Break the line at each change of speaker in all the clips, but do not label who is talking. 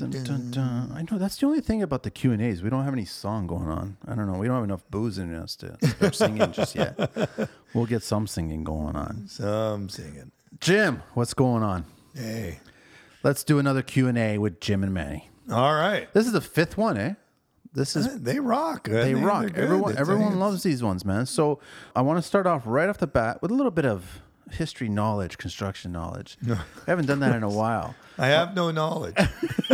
Dun, dun, dun. I know that's the only thing about the Q and A's. We don't have any song going on. I don't know. We don't have enough booze in us to start singing just yet. We'll get some singing going on.
Some singing.
Jim, what's going on?
Hey.
Let's do another Q and A with Jim and Manny.
All right.
This is the fifth one, eh? This is
They rock.
they rock.
They're good.
Everyone everyone loves these ones, man. So I want to start off right off the bat with a little bit of history knowledge, construction knowledge. I haven't done that in a while.
I have no knowledge.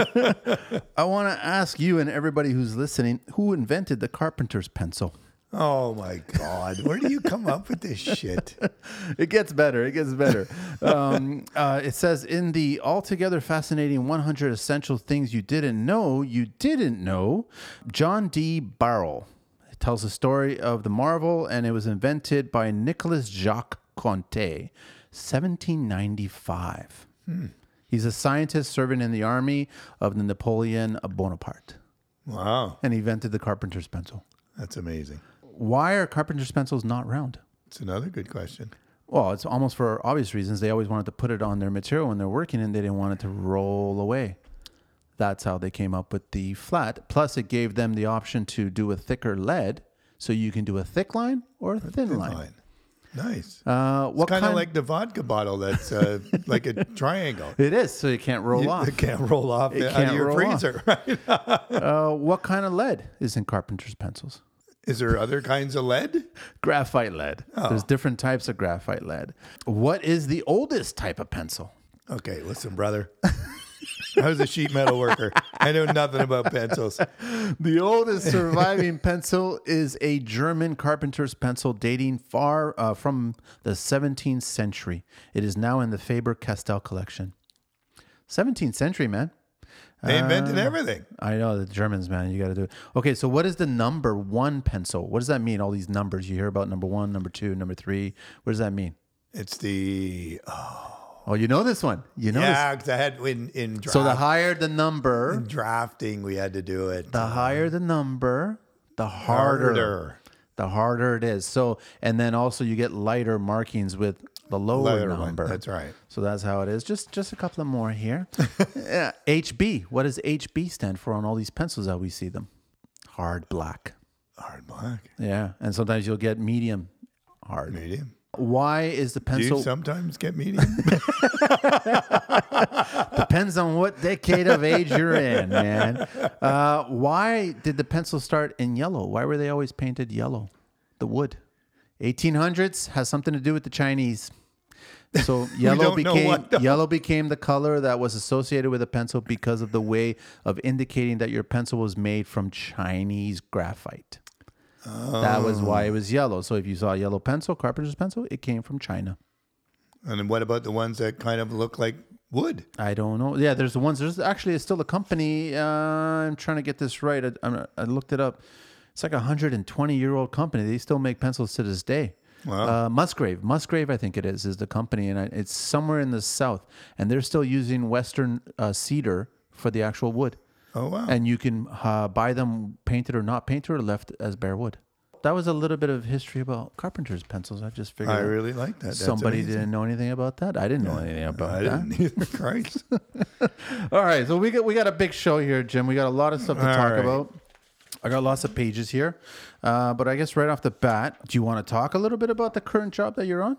I want to ask you and everybody who's listening, who invented the carpenter's pencil?
oh my God. Where do you come up with this shit?
It gets better. It gets better. um, uh, it says in the altogether fascinating 100 essential things you didn't know you didn't know, John D. Barrow it tells the story of the marvel, and it was invented by Nicholas Jacques Conté, 1795. He's a scientist serving in the army of the Napoleon Bonaparte,
Wow.
and he invented the carpenter's pencil.
That's amazing.
Why are carpenter's pencils not round?
It's another good question.
Well, it's almost for obvious reasons. They always wanted to put it on their material when they're working and they didn't want it to roll away. That's how they came up with the flat. Plus, it gave them the option to do a thicker lead. So you can do a thick line or a thin line.
Fine. Nice.
Uh, what
kind of like the vodka bottle that's uh, like a triangle.
it is, so you can't roll off.
It can't roll off
It
out
can't
of your freezer, right?
Uh, what kind of lead is in carpenter's pencils?
Is there other kinds of lead?
Graphite lead.
Oh.
There's different types of graphite lead. What is the oldest type of pencil?
Okay, listen, brother. I was a sheet metal worker. I know nothing about pencils.
The oldest surviving pencil is a German carpenter's pencil dating far uh, from the 17th century. It is now in the Faber Castell collection. 17th century, man.
They
Uh,
invented everything.
I know the Germans, man. You got to do it. Okay, so what is the number one pencil? What does that mean? All these numbers you hear about number one, number two, number three. What does that mean?
It's the
Oh, Oh, you know this one. You know Yeah,
yeah. 'cause I had in in draft,
So the higher the number,
in drafting we had to do it
the uh, higher the number, the harder.
harder.
the harder it is. So, and then also you get lighter markings with the lower
Lighter one,
number.
that's right.
So that's how it is. Just just a couple of more here. Uh, yeah, HB. What does HB stand for on all these pencils that we see them? Hard black.
Hard black,
Yeah, and sometimes you'll get medium hard.
medium.
Why is the
Do you
pencil
sometimes get medium?
depends on what decade of age you're in, man. Uh, why did the pencil start in yellow? Why were they always painted yellow? The wood. 1800s has something to do with the Chinese. So yellow
don't know
became
what, though.
yellow became the color that was associated with a pencil because of the way of indicating that your pencil was made from Chinese graphite. That was why it was yellow. So if you saw a yellow pencil, carpenter's pencil, it came from China.
and what about the ones that kind of look like wood?
I don't know. Yeah, there's the ones. There's actually still a company. Uh, I'm trying to get this right. I, I'm- I looked it up. It's like a 120 year old company. They still make pencils to this day.
Wow.
Uh, Musgrave, Musgrave, I think it is, is the company, and I, it's somewhere in the south, and they're still using Western uh, cedar for the actual wood,
Oh wow.
and you can uh, buy them painted or not painted or left as bare wood. That was a little bit of history about carpenter's pencils. I just figured
I really like that. That's
somebody
amazing.
didn't know anything about that. I didn't know anything about
I
that.
didn't either. Christ.
All right, so we got we got a big show here, Jim. We got a lot of stuff to
All
talk
right.
about. I got lots of pages here, uh, but I guess right off the bat, do you want to talk a little bit about the current job that you're on?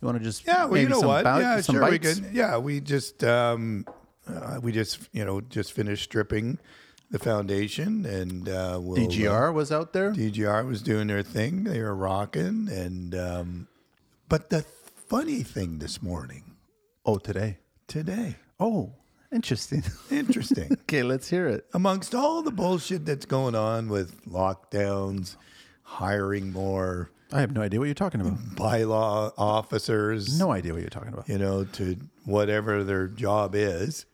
You want to just
Yeah, well, you know what?
bout-
yeah, sure, we could. Yeah, we just um, uh, we just you know just finished stripping the foundation, and uh, we'll, uh,
DGR was out there.
DGR was doing their thing. They were rocking, and um, but the funny thing this morning,
oh, today.
today,
Oh, interesting.
interesting.
okay, let's hear it.
Amongst all the bullshit that's going on with lockdowns, hiring more
I have no idea what you're talking about.
bylaw officers,
No idea what you're talking about.
you know, to whatever their job is.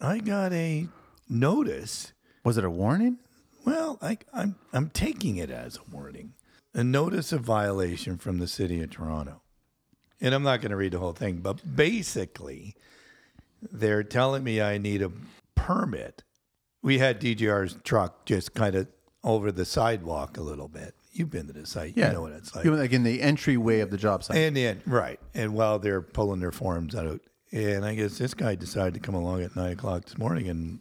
I got a notice.
Was it a warning?
Well, I, I'm I'm taking it as a warning, a notice of violation from the city of Toronto, and I'm not going to read the whole thing, but basically, they're telling me I need a permit. We had DGR's truck just kind of over the sidewalk a little bit. You've been to the site,
Yeah,
you know what it's like.
You like in the entryway of the job site.
And then, right. And while they're pulling their forms out, And I guess this guy decided to come along at nine o'clock this morning and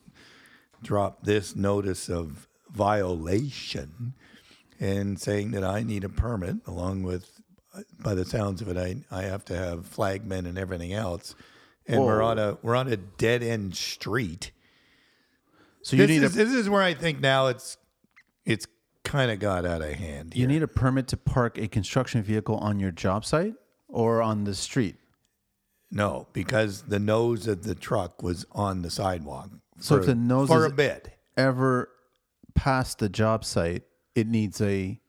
drop this notice of violation and saying that I need a permit along with, uh, by the sounds of it, I, I have to have flagmen and everything else. And we're on a we're on a dead end street.
So you
This
need
is,
a
this is where I think now it's it's kind of got out of hand.
you need a permit to park a construction vehicle on your job site or on the street.
No, because the nose of the truck was on the sidewalk.
So
for,
if the nose
for
is-
a bit,
Ever past the job site, it needs a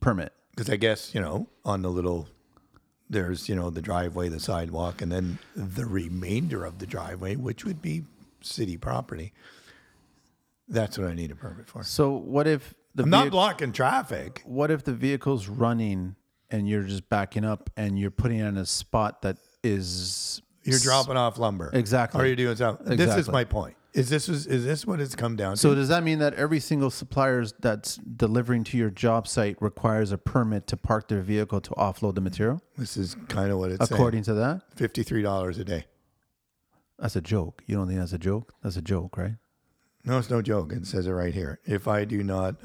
permit.
because I guess you know on the little there's you know the driveway, the sidewalk, and then the remainder of the driveway, which would be city property. That's what I need a permit for.
So what if the
I'm not blocking traffic.
what if the vehicle's running and you're just backing up and you're putting it in a spot that is
You're dropping off lumber.
Exactly.
Or you're doing something. This is
Exactly.
my point. Is this is, is this what it's come down to?
So does that mean that every single supplier that's delivering to your job site requires a permit to park their vehicle to offload the material?
This is kind of what it's
According to that,
saying. Fifty-three dollars a day.
that's a joke. You don't think that's a joke? That's a joke, right?
No, it's no joke. It says it right here. If I do not,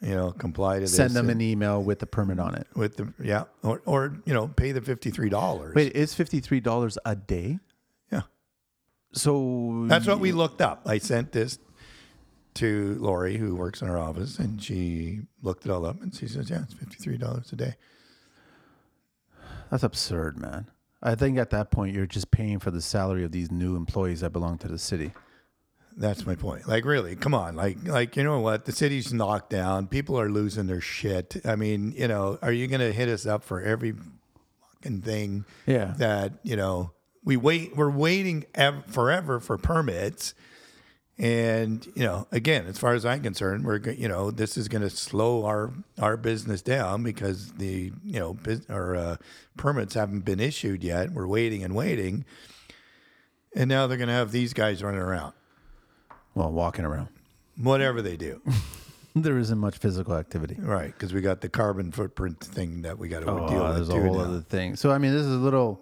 you know, comply to this,
Send them
and-
an email with the permit on it.
with the yeah, or or you know, pay the fifty-three dollars.
Wait, it's fifty three dollars a day.
Yeah,
So
that's what we looked up. I sent this to Lori, who works in our office, and she looked it all up, and she says, "Yeah, it's fifty-three dollars a day."
That's absurd, man. I think at that point you're just paying for the salary of these new employees that belong to the city.
That's my point. Like, really, come on. Like, like you know what? The city's knocked down. People are losing their shit. I mean, you know, are you going to hit us up for every fucking thing?
Yeah.
That you know, we wait. We're waiting ev- forever for permits. And you know, again, as far as I'm concerned, we're you know this is going to slow our our business down because the you know bus- our uh, permits haven't been issued yet. We're waiting and waiting, and now they're going to have these guys running around,
Well, walking around.
whatever they do.
There isn't much physical activity.
Right, because we got the carbon footprint thing that we got to oh, deal
Oh,
with
there's a whole
now.
other thing. So I mean, this is a little.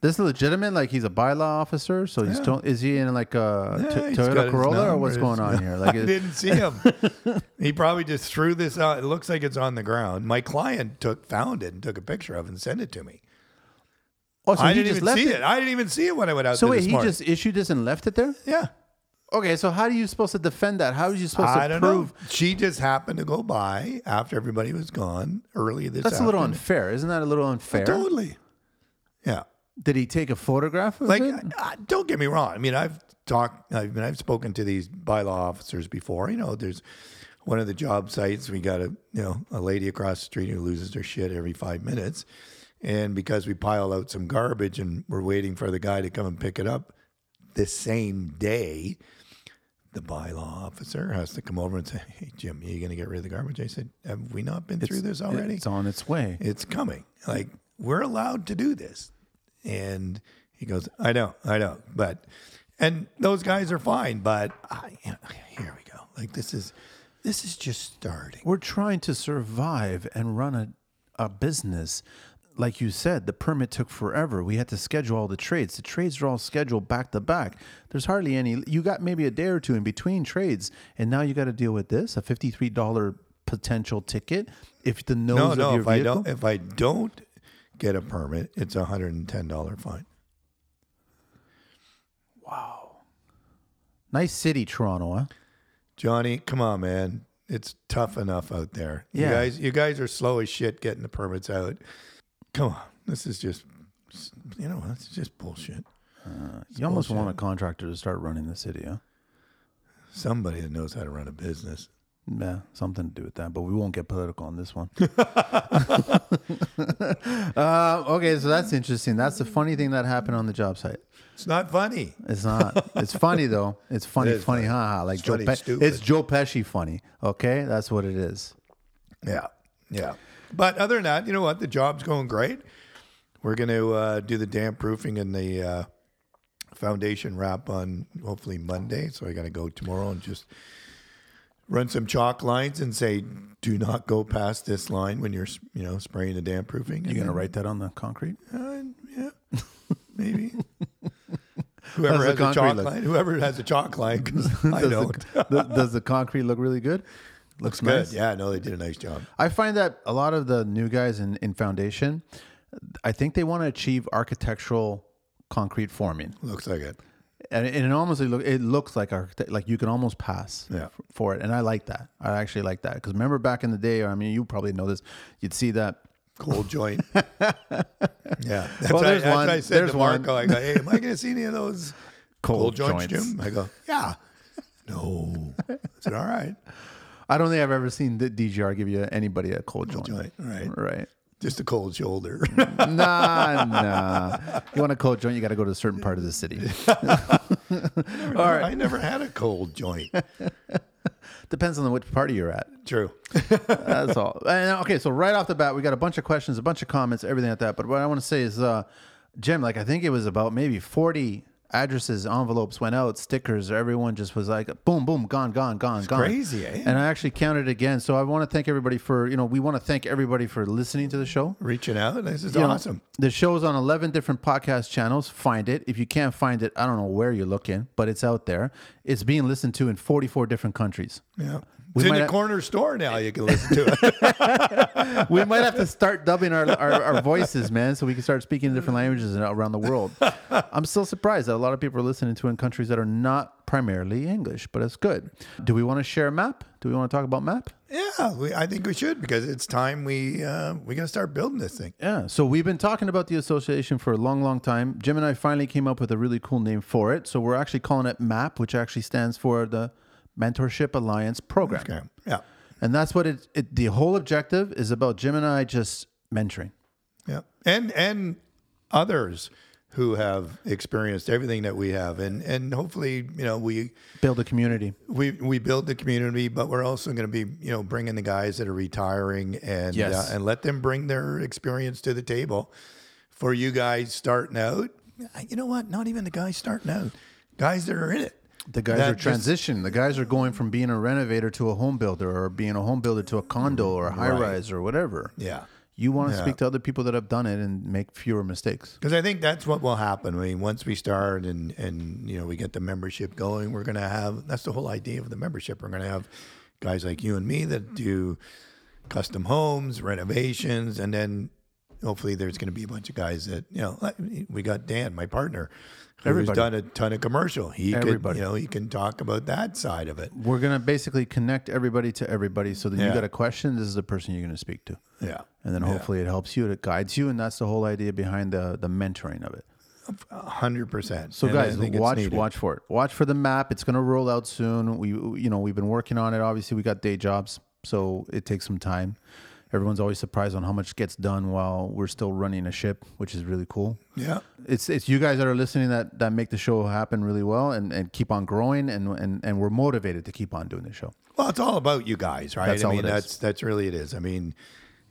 This is legitimate. Like he's a bylaw officer. So he's
Yeah.
to, is he in like a
Yeah,
T- Toyota Corolla or what's going on here? Like
I didn't see him. he probably just threw this out. It looks like it's on the ground. My client took found it and took a picture of it and sent it to me.
oh, so
I
he
didn't
just
even
left
see
it.
it. I didn't even see it when I went out
So
there
wait,
this
he
morning.
just issued this and left it there?
yeah.
Okay, so how are you supposed to defend that? How are you supposed to defend that?
I
to
don't
prove?
know. She just happened to go by after everybody was gone early this
That's a little
afternoon.
unfair, isn't that a little unfair?
Totally. Yeah.
Did he take a photograph of
like
it?
don't get me wrong i mean i've talked i've been i've spoken to these bylaw officers before you know there's one of the job sites we got a you know a lady across the street who loses her shit every five minutes and because we pile out some garbage and we're waiting for the guy to come and pick it up the same day the bylaw officer has to come over and say hey jim are you going to get rid of the garbage i said have we not been through this already
It's on its way.
it's coming. Like we're allowed to do this. And he goes, I know, I know, but and those guys are fine, but I, you know, here we go. Like this is this is just starting.
We're trying to survive and run a, a business. Like you said, the permit took forever. We had to schedule all the trades. The trades are all scheduled back to back. There's hardly any. You got maybe a day or two in between trades, and now you got to deal with this a fifty-three dollar potential ticket. If the nose
No,
of
no.
your
If I
vehicle,
don't, if I don't get a permit, it's a hundred and ten dollar fine.
Wow, nice city, Toronto, huh?
Johnny, come on, man. It's tough enough out there.
Yeah.
You guys, you guys are slow as shit getting the permits out. Come on, this is just, you know, that's just bullshit.
You almost
bullshit.
want a contractor to start running the city, huh?
Somebody that knows how to run a business.
Yeah, something to do with that, but we won't get political on this one. uh, okay, so that's interesting. That's the funny thing that happened on the job site.
It's not funny.
It's not. It's funny though. It's funny,
It
funny,
funny.
haha. Like
It's
Joe.
funny,
Pe- it's Joe Pesci funny. Okay, that's what it is.
Yeah, yeah. But other than that, you know what? The job's going great. We're going to uh, do the damp proofing and the uh, foundation wrap on hopefully Monday. So I got to go tomorrow and just run some chalk lines and say, "Do not go past this line when you're, you know, spraying the damp proofing."
You gonna write that on the concrete?
Uh, yeah, maybe. Whoever
the
has a chalk
look?
line, whoever has a chalk line, I
Does
don't.
the, does the concrete look really good?
Looks
nice.
good. Yeah, no, they did a nice job.
I find that a lot of the new guys in, in foundation, I think they want to achieve architectural concrete forming,
Looks like it.
and, it- and it almost look it looks like architect like you can almost pass
Yeah.
for it, and I like that. I actually like that because remember back in the day, I mean, you probably know this. You'd see that.
Cold joint. yeah. That's,
Well, there's
that's
one.
I said
There's
to Marco,
one.
I go, hey, am I going to see any of those
Cold
cold, joints,
joints.
Jim? I go, yeah. No. I said, all right.
I don't think I've ever seen the DGR give you anybody a cold joint.
joint, right.
Right.
Just a cold shoulder.
Nah, nah. You want a cold joint, you got to go to a certain part of the city.
all right. I never had a cold joint.
Depends on which party you're at.
True.
That's all. And, okay, so right off the bat, we got a bunch of questions, a bunch of comments, everything like that. But what I want to say is, uh, Jim, like I think it was about maybe 40 addresses, envelopes went out, stickers. Everyone just was like, boom, boom, gone, gone, gone, gone.
crazy, eh?
And I actually counted again. So I want to thank everybody for, you know, we want to thank everybody for listening to the show.
Reaching out. This is
You know,
awesome.
the show's on 11 different podcast channels. Find it. If you can't find it, I don't know where you're looking, but it's out there. It's being listened to in 44 different countries.
Yeah.
We
It's in the
have-
corner store now. You can listen to it.
we might have to start dubbing our, our, our voices, man, so we can start speaking different languages around the world. I'm still surprised that a lot of people are listening to in countries that are not primarily English, but it's good. Do we want to share a map? Do we want to talk about map?
yeah, we, I think we should because it's time we uh, we got to start building this thing.
Yeah. So we've been talking about the association for a long, long time. Jim and I finally came up with a really cool name for it. So we're actually calling it MAP, which actually stands for the Mentorship Alliance Program.
Okay. Yeah.
And that's what it, it the whole objective is about Jim and I just mentoring.
Yeah. And and others who have experienced everything that we have and and hopefully, you know, we
Build a community.
we we build the community, but we're also going to be, you know, bringing the guys that are retiring and
Yes.
uh, and let them bring their experience to the table for you guys starting out. You know what? Not even the guys starting out. Guys that are in it.
The guys
That
are transitioning. The guys are going from being a renovator to a home builder or being a home builder to a condo or a high rise or whatever.
Yeah.
You want to
Yeah.
speak to other people that have done it and make fewer mistakes.
Because I think that's what will happen. I mean, once we start and and you know we get the membership going, we're going to have that's the whole idea of the membership. We're going to have guys like you and me that do custom homes, renovations, and then hopefully there's going to be a bunch of guys that you know. We got Dan, my partner, who's done a ton of commercial. He
Everybody.
could you know he can talk about that side of it.
We're going to basically connect everybody to everybody so that you got a question, this is the person you're going to speak to.
Yeah,
And then hopefully it helps you, it guides you. And that's the whole idea behind the, the mentoring of it.
hundred percent.
So guys, watch watch for it. Watch for the map. It's going to roll out soon. We you know we've been working on it. Obviously, we got day jobs, so it takes some time. Everyone's always surprised on how much gets done while we're still running a ship, which is really cool.
Yeah,
It's it's you guys that are listening that that make the show happen really well and, and keep on growing and, and and we're motivated to keep on doing the show.
Well, it's all about you guys, right?
That's
I
all
mean, that's that's really it is. I mean,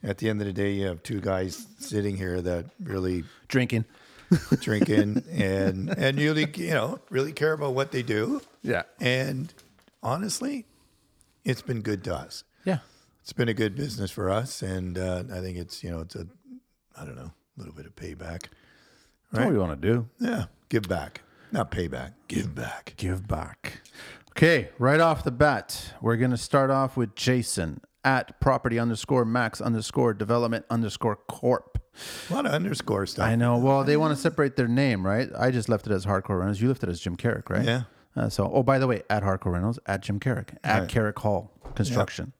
at the end of the day, you have two guys sitting here that really
Drinking.
drinking and and really, you know, really care about what they do.
Yeah.
And honestly, it's been good to us.
Yeah.
It's been a good business for us, and uh, I think it's you know it's a I don't know a little bit of payback.
That's what we want to do.
Yeah, give back, not payback, give back.
Give back. Okay, right off the bat, we're gonna start off with Jason at property underscore max underscore development underscore corp.
A lot of underscore stuff.
I know. Well, they want to separate their name, right? I just left it as Hardcore Renos. You left it as Jim Caruk, right?
Yeah.
Uh, so, oh, by the way, at Hardcore Renos, at Jim Caruk, at Carrick Hall Construction.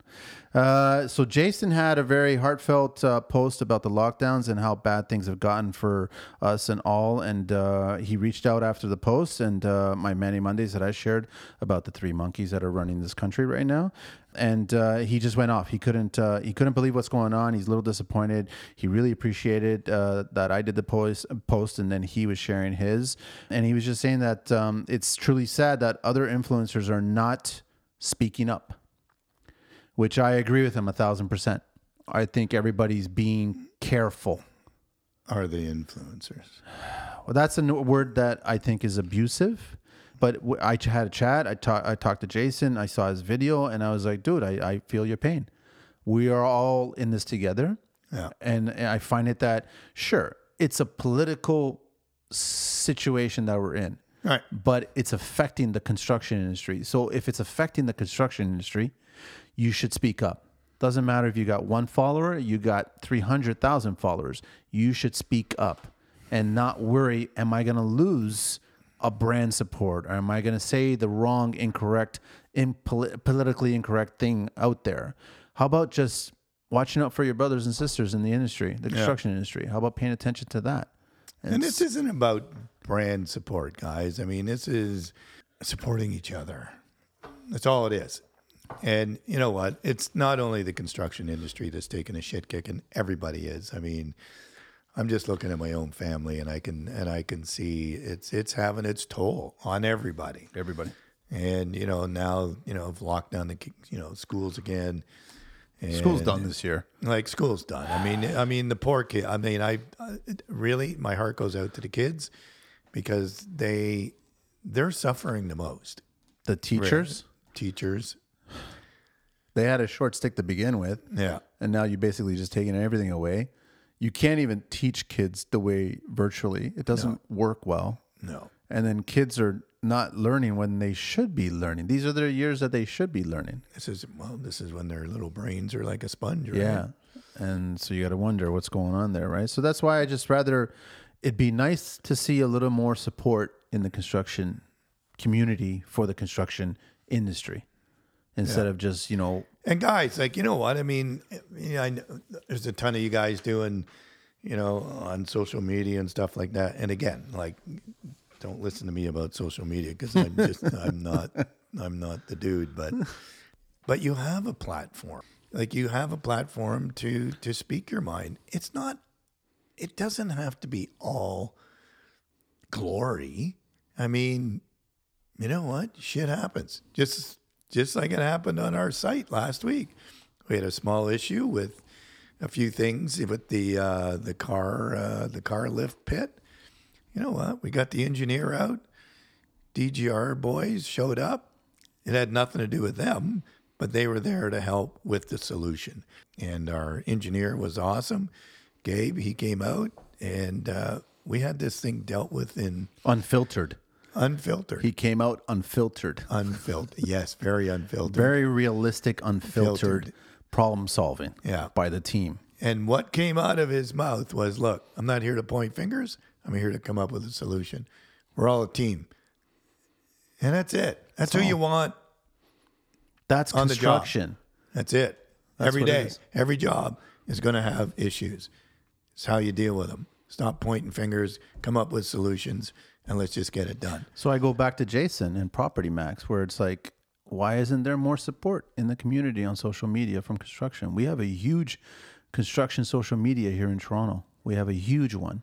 Uh, so Jason had a very heartfelt uh, post about the lockdowns and how bad things have gotten for us and all. And uh, he reached out after the post and uh, my Manny Mondays that I shared about the three monkeys that are running this country right now. And uh, he just went off. He couldn't. He couldn't believe what's going on. He's a little disappointed. He really appreciated that I did the post, post, and then he was sharing his. And he was just saying that um, it's truly sad that other influencers are not speaking up which I agree with him a thousand percent. I think everybody's being careful.
Are they influencers?
Well, that's a word that I think is abusive. But I had a chat. I talked. I talked to Jason. I saw his video, and I was like, "Dude, I, I feel your pain. We are all in this together."
Yeah.
And, and I find it that sure, it's a political situation that we're in,
Right.
but it's affecting the construction industry. So if it's affecting the construction industry, you should speak up. Doesn't matter if you got one follower, you got 300,000 followers. You should speak up and not worry, am I going to lose a brand support or am I going to say the wrong, incorrect, politically incorrect thing out there? How about just watching out for your brothers and sisters in the industry, the construction industry? How about paying attention to that?
And this isn't about brand support, guys. I mean, this is supporting each other. That's all it is. And you know what? It's not only the construction industry that's taking a shit kicking. Everybody is. I mean, I'm just looking at my own family, and I can and I can see it's it's having its toll on everybody.
Everybody.
And you know now you know have locked down the you know schools again. And
School's done this year.
like school's done. I mean, I mean the poor kid. I mean, I uh, really my heart goes out to the kids because they they're suffering the most.
The teachers,
Teachers,
they had a short stick to begin with.
yeah,
and now you're basically just taking everything away. You can't even teach kids the way virtually. It doesn't work well.
no,
And then kids are not learning when they should be learning. These are their years that they should be learning.
this is well, this is when their little brains are like a sponge. Right?
Yeah. And so you got to wonder what's going on there, right? So that's why I just rather it'd be nice to see a little more support in the construction community for the construction industry instead of just, you know,
And guys, like you know what I mean? You know, I know there's a ton of you guys doing, you know, on social media and stuff like that. And again, like, don't listen to me about social media because I'm just I'm not I'm not the dude. But but you have a platform, like you have a platform to to speak your mind. It's not. It doesn't have to be all glory. I mean, you know what? Shit happens. Just just like it happened on our site last week. We had a small issue with a few things with the uh, the car uh, the car lift pit. You know what? We got the engineer out. DGR boys showed up. It had nothing to do with them, but they were there to help with the solution. And our engineer was awesome. Gabe, he came out and uh, we had this thing dealt with in
unfiltered.
Unfiltered.
He came out unfiltered.
unfiltered. Yes, very unfiltered.
Very realistic, unfiltered
Filtered.
problem solving
Yeah.
by the team.
And what came out of his mouth was, "Look, I'm not here to point fingers. I'm here to come up with a solution. We're all a team." And that's it. That's who you want.
That's
On the job.
construction.
That's it.
That's
Every
what it
every job is going to have issues. It's how you deal with them. Stop pointing fingers, come up with solutions, and let's just get it done.
So I go back to Jason and Property Max, where it's like, why isn't there more support in the community on social media from construction? We have a huge construction social media here in Toronto. We have a huge one,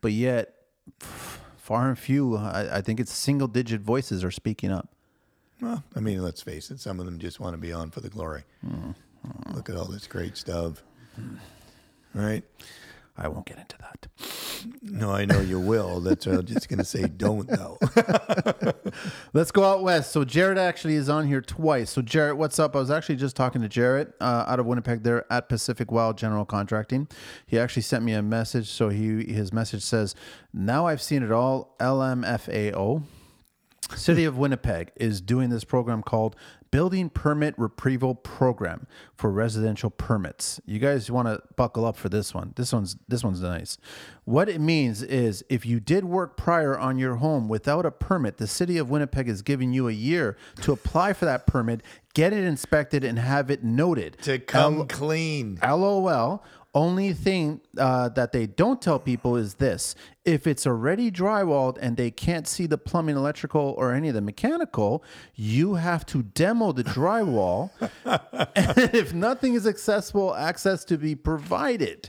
but yet far and few. I, I think it's single digit voices are speaking up.
Well, I mean, let's face it. Some of them just want to be on for the glory. Mm-hmm. Look at all this great stuff. Right?
I won't get into that.
No, I know you will. That's what I'm just going to say. Don't though.
Let's go out west. So Jarrett actually is on here twice. So Jarrett, what's up? I was actually just talking to Jarrett uh, out of Winnipeg there at Pacific Wild General Contracting. He actually sent me a message. So he his message says, "Now I've seen it all. LMFAO." City of Winnipeg is doing this program called Building Permit Retrieval Program for residential permits. You guys want to buckle up for this one. This one's this one's nice. What it means is if you did work prior on your home without a permit, the City of Winnipeg is giving you a year to apply for that permit, get it inspected and have it noted.
to come clean.
LOL. Only thing uh, that they don't tell people is this: if it's already drywalled and they can't see the plumbing, electrical, or any of the mechanical, you have to demo the drywall. and if nothing is accessible, access to be provided.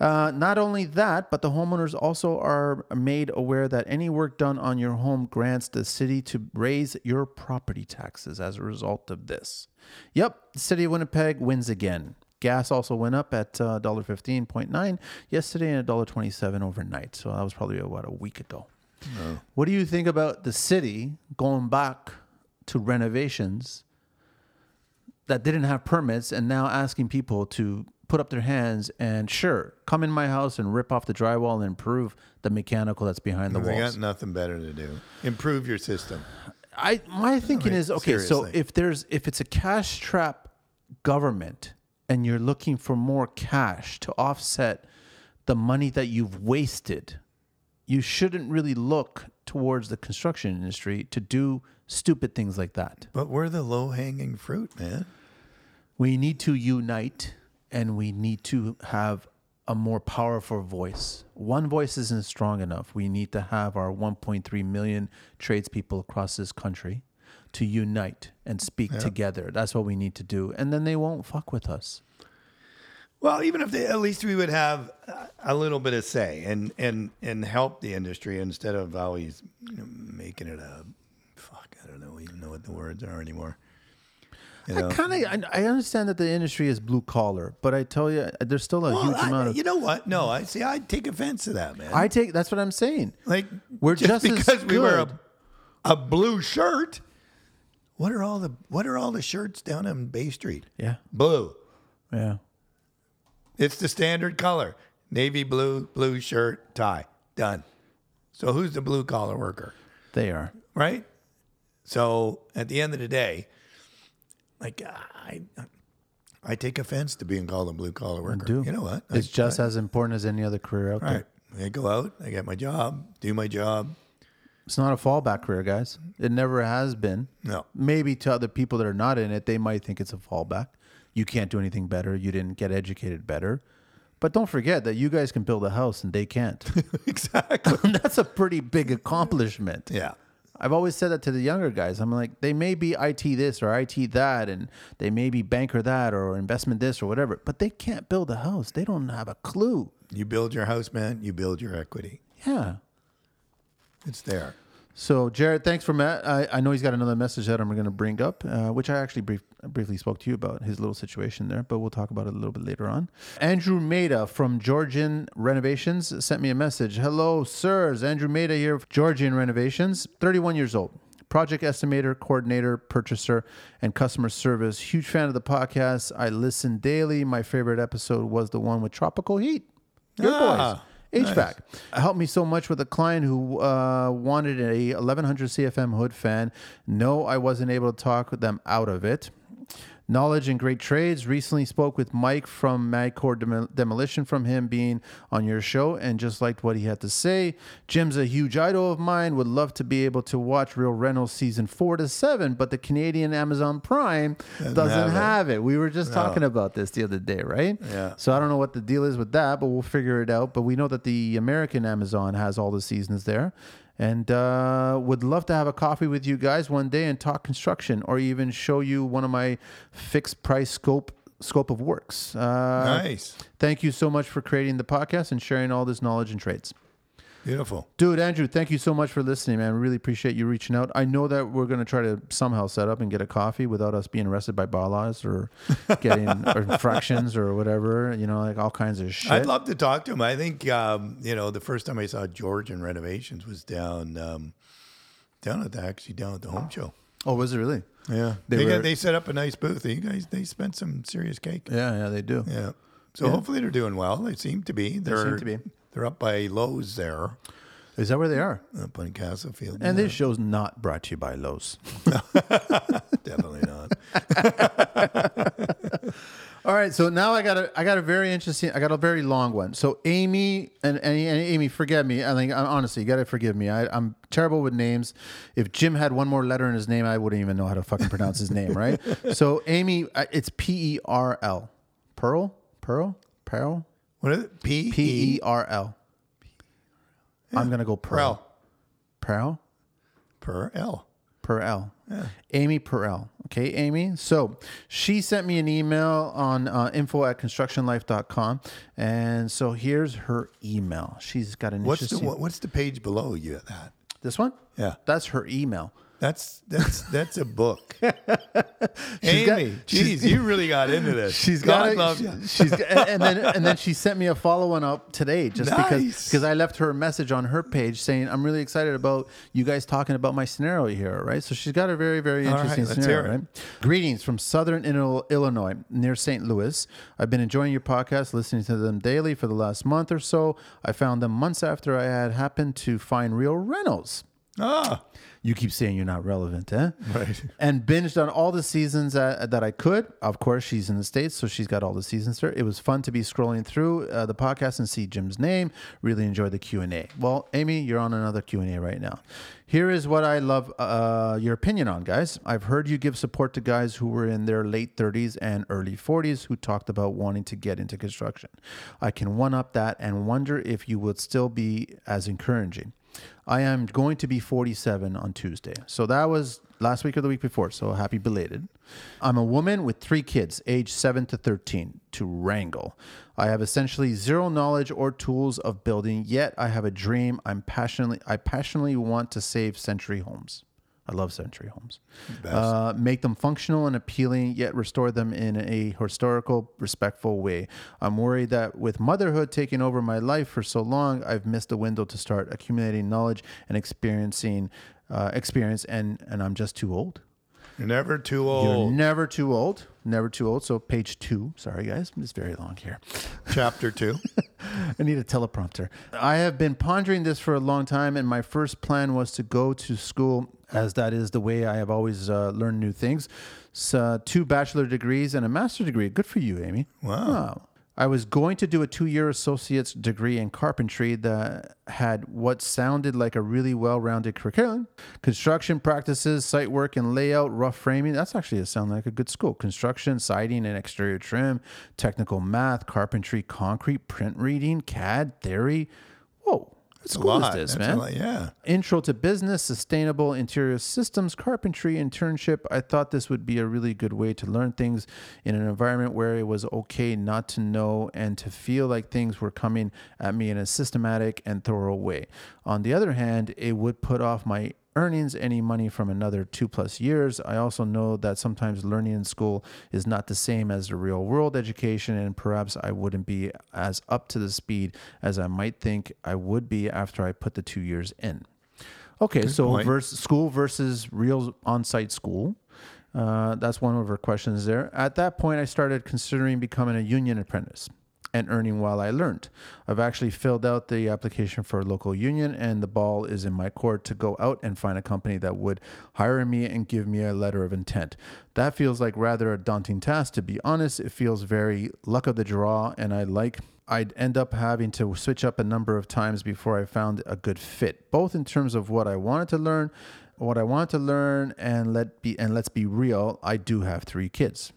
Uh, not only that, but the homeowners also are made aware that any work done on your home grants the city to raise your property taxes as a result of this. Yep, the city of Winnipeg wins again. Gas also went up at uh, $1.15.9 yesterday and $1.27 overnight. So that was probably about a week ago. What do you think about the city going back to renovations that didn't have permits and now asking people to put up their hands and sure, come in my house and rip off the drywall and improve the mechanical that's behind the
They
walls.
got nothing better to do. Improve your system.
I my thinking
mean,
is okay. So if there's if it's a cash trap government and you're looking for more cash to offset the money that you've wasted, you shouldn't really look towards the construction industry to do stupid things like that.
But we're the low hanging fruit, man.
We need to unite and we need to have a more powerful voice. One voice isn't strong enough. We need to have our 1.3 million tradespeople across this country to unite and speak together. That's what we need to do. And then they won't fuck with us.
Well, even if they, at least we would have a little bit of say and and and help the industry instead of always making it a fuck. I don't know even know what the words are anymore. You know?
I kind of I, I understand that the industry is blue collar, but I tell you, there's still a
Well,
huge
I-
amount of.
you know what? No, I see. I take offense to that, man.
I take that's what I'm saying.
like
We're just as
because we wear a, a blue shirt. What are all the What are all the shirts down on Bay Street?
Yeah,
Blue.
yeah.
It's the standard color: navy blue, blue shirt, tie. Done. So who's the blue collar worker?
They are.
right? So at the end of the day, like I, I take offense to being called a blue collar worker.
do.
You know what?
It's
I,
just as important as any other career out
right.
there.
I go out, I get my job, do my job.
It's not a fallback career, guys. It never has been.
No,
Maybe to other people that are not in it, they might think it's a fallback. You can't do anything better. You didn't get educated better. But don't forget that you guys can build a house and they can't.
exactly.
That's a pretty big accomplishment.
yeah.
I've always said that to the younger guys. I'm like, they may be IT this or IT that, and they may be banker that or investment this or whatever, but they can't build a house. They don't have a clue.
You build your house, man. You build your equity.
Yeah.
It's there.
So, Jarrett, thanks for Matt. I, I know he's got another message that I'm going to bring up, uh, which I actually brief, briefly spoke to you about his little situation there, but we'll talk about it a little bit later on. Andrew Maida from Georgian Renovations sent me a message. Hello, sirs. Andrew Maida here, of Georgian Renovations, 31 years old. Project estimator, coordinator, purchaser, and customer service. Huge fan of the podcast. I listen daily. My favorite episode was the one with Tropical Heat. Good
Ah.
boys. HVAC helped me so much with a client who uh, wanted a 1100 CFM hood fan. No, I wasn't able to talk them out of it. Knowledge and great trades. Recently spoke with Mike from Magcore Dem- Demolition from him being on your show and just liked what he had to say. Jim's a huge idol of mine. Would love to be able to watch Real Renos season four to seven, but the Canadian Amazon Prime doesn't,
have it.
it. We were just talking about this the other day, right?
Yeah.
So I don't know what the deal is with that, but we'll figure it out. But we know that the American Amazon has all the seasons there. And uh, would love to have a coffee with you guys one day and talk construction or even show you one of my fixed price scope scope of works. Uh,
nice.
Thank you so much for creating the podcast and sharing all this knowledge and trades.
Beautiful.
Dude, Andrew, thank you so much for listening, man. We Really appreciate you reaching out. I know that we're going to try to somehow set up and get a coffee without us being arrested by bylaws or getting or infractions or whatever, you know, like all kinds of shit.
I'd love to talk to him. I think um, you know the first time I saw Georgian Renovations was down um, down at the actually down at the home show.
oh, was it really?
Yeah,
They
they
were-
got, they set up a nice booth. You guys they spent some serious cake.
Yeah, yeah, they do.
Yeah. So hopefully they're doing well. They seem to be. They're,
seem to be.
They're up by Lowe's there,
Is that where they are?
up on Castlefield.
And
Yeah,
this show's not brought to you by Lowe's.
definitely not.
All right, so now I got a I got a very interesting I got a very long one. So Amy and, and, and Amy, forget me. I think honestly, you got to forgive me. I, I'm terrible with names. If Jim had one more letter in his name, I wouldn't even know how to fucking pronounce his name. Right? So Amy, uh, it's P E R L, Pearl, Pearl, Pearl,
What is it? P
P
E
R L. I'm gonna go Pearl.
Pearl per L.
Perel. Amy Perel. Okay, Amy. So she sent me an email on uh, info at constructionlife.com. And so here's her email. She's got an
What's the what, what's the page below you at that?
This one?
Yeah.
That's her email.
That's that's that's a book. Amy, geez, you really got into this.
She's
God
got a,
you.
she's and then and then she sent me a follow up today just because
Nice.
because I left her a message on her page saying I'm really excited about you guys talking about my scenario here, right? So she's got a very very interesting
let's
scenario, right? Greetings from Southern Illinois near St. Louis. I've been enjoying your podcast, listening to them daily for the last month or so. I found them months after I had happened to find Real Renos.
Ah,
You keep saying you're not relevant, eh?
right.
and binged on all the seasons that, that I could. Of course, she's in the States, so she's got all the seasons there. It was fun to be scrolling through uh, the podcast and see Jim's name. Really enjoyed the Q&A. Well, Amy, you're on another Q&A right now. Here is what I love uh, your opinion on, guys. I've heard you give support to guys who were in their late 30s and early 40s who talked about wanting to get into construction. I can one up that and wonder if you would still be as encouraging. I am going to be 47 on Tuesday. So that was last week or the week before. So happy belated. I'm a woman with three kids, age 7 to 13, to wrangle. I have essentially zero knowledge or tools of building, yet I have a dream. I'm passionately I passionately want to save Century Homes. I love Century Homes. Uh, make them functional and appealing, yet restore them in a historical, respectful way. I'm worried that with motherhood taking over my life for so long, I've missed a window to start accumulating knowledge and experiencing uh, experience, and and I'm just too old.
You're never too old.
You're never too old. Never too old. So page two. Sorry, guys, it's very long here.
Chapter two.
I need a teleprompter. I have been pondering this for a long time, and my first plan was to go to school, as that is the way I have always uh, learned new things. So, two bachelor degrees and a master degree. Good for you, Amy.
Wow.
I was going to do a two year associate's degree in carpentry that had what sounded like a really well rounded curriculum construction practices, site work and layout, rough framing. That's actually a sound like a good school. Construction, siding and exterior trim, technical math, carpentry, concrete, print reading, CAD, theory. Whoa,
It's a
school is this,
That's
man?
lot, Yeah.
Intro to Business, Sustainable Interior Systems, Carpentry Internship. I thought this would be a really good way to learn things in an environment where it was okay not to know and to feel like things were coming at me in a systematic and thorough way. On the other hand, it would put off my earnings any money from another two plus years. I also know that sometimes learning in school is not the same as the real world education, and perhaps I wouldn't be as up to the speed as I might think I would be after I put the two years in. Okay, so
point.
vers- school versus real on site school. Uh, that's one of our questions there. At that point, I started considering becoming a union apprentice and earning while I learned. I've actually filled out the application for a local union, and the ball is in my court to go out and find a company that would hire me and give me a letter of intent. That feels like rather a daunting task, to be honest. It feels very luck of the draw, and I like I'd end up having to switch up a number of times before I found a good fit, both in terms of what I wanted to learn, what I wanted to learn, and let be and let's be real, I do have three kids.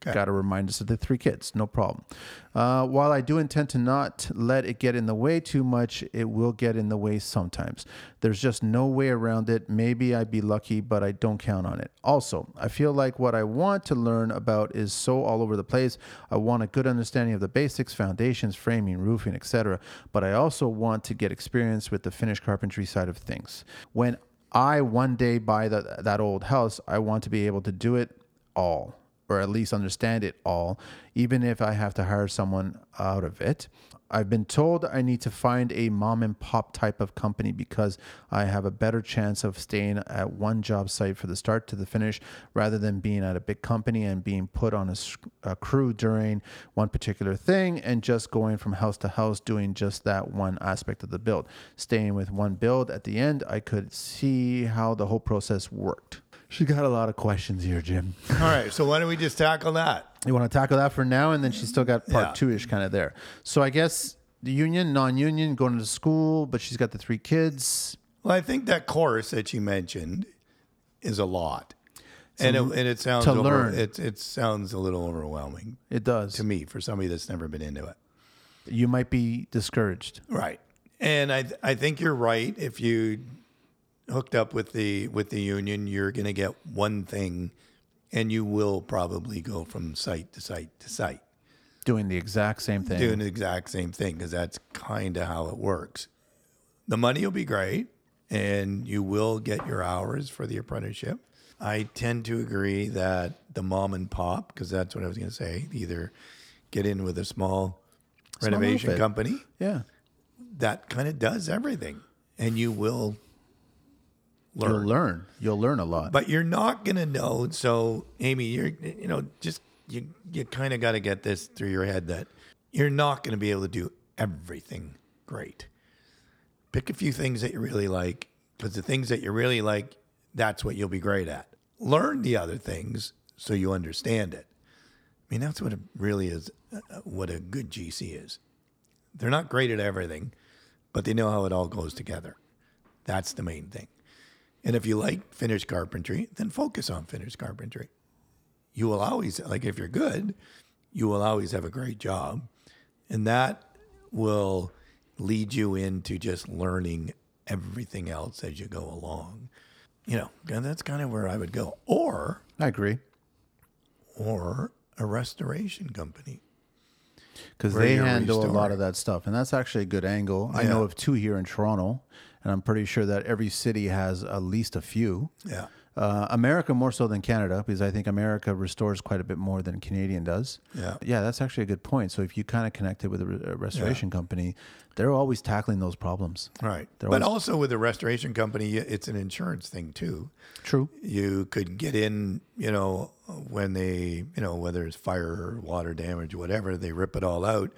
Okay.
Got to remind us of the three kids, no problem. Uh, while I do intend to not let it get in the way too much, it will get in the way sometimes. There's just no way around it. Maybe I'd be lucky, but I don't count on it. Also, I feel like what I want to learn about is so all over the place. I want a good understanding of the basics, foundations, framing, roofing, etc. But I also want to get experience with the finished carpentry side of things. When I one day buy that that old house, I want to be able to do it all or at least understand it all, even if I have to hire someone out of it. I've been told I need to find a mom and pop type of company because I have a better chance of staying at one job site for the start to the finish rather than being at a big company and being put on a crew during one particular thing and just going from house to house doing just that one aspect of the build. Staying with one build at the end, I could see how the whole process worked. She got a lot of questions here, Jim.
All right. So why don't we just tackle that?
You want to tackle that for now, and then she's still got part
Yeah.
two ish kind of there. So I guess the union, non union, going to school, but she's got the three kids.
Well, I think that course that you mentioned is a lot, and it, and it sounds
to
over,
learn.
It it sounds a little overwhelming
It does.
to me for somebody that's never been into it.
You might be discouraged.
Right. And I I think you're right. If you hooked up with the with the union, you're going to get one thing, and you will probably go from site to site to site
Doing the exact same thing.
doing the exact same thing because that's kind of how it works. The money will be great. and you will get your hours for the apprenticeship. I tend to agree that the mom and pop, because that's what I was going to say, either get in with a small,
Small
renovation
outfit.
company
Yeah.
that kind of does everything, and you will learn.
You'll learn. You'll learn a lot.
But you're not gonna know. So, Amy, you're you know just you you kind of got to get this through your head that you're not gonna be able to do everything great. Pick a few things that you really like, because the things that you really like, that's what you'll be great at. Learn the other things so you understand it. I mean, that's what it really is. uh, What a good GC is. They're not great at everything, but they know how it all goes together. That's the main thing. And if you like finished carpentry, then focus on finished carpentry. You will always, like if you're good, you will always have a great job. And that will lead you into just learning everything else as you go along. You know, and that's kind of where I would go. Or,
I agree.
or a restoration company.
because they handle a lot of that stuff, and that's actually a good angle. I know of two here in Toronto, and I'm pretty sure that every city has at least a few.
Yeah.
Uh, America more so than Canada, because I think America restores quite a bit more than Canadian does.
Yeah.
yeah, that's actually a good point. So if you kind of connected with a, re- a restoration company, they're always tackling those problems.
Right.
They're
But
always-
also with a restoration company, it's an insurance thing too.
True.
you could get in, you know, when they, you know, whether it's fire or water damage, whatever, they rip it all out.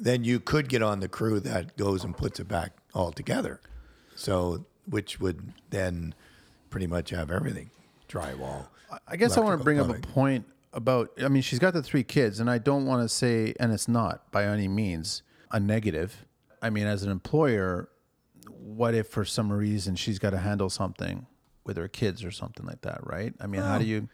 Then you could get on the crew that goes and puts it back all together. So, which would then pretty much have everything drywall.
I guess I want to bring up a point about. I mean, she's got the three kids, and I don't want to say, and it's not by any means a negative. I mean, as an employer, what if for some reason she's got to handle something with her kids or something like that, right? I mean, how do you?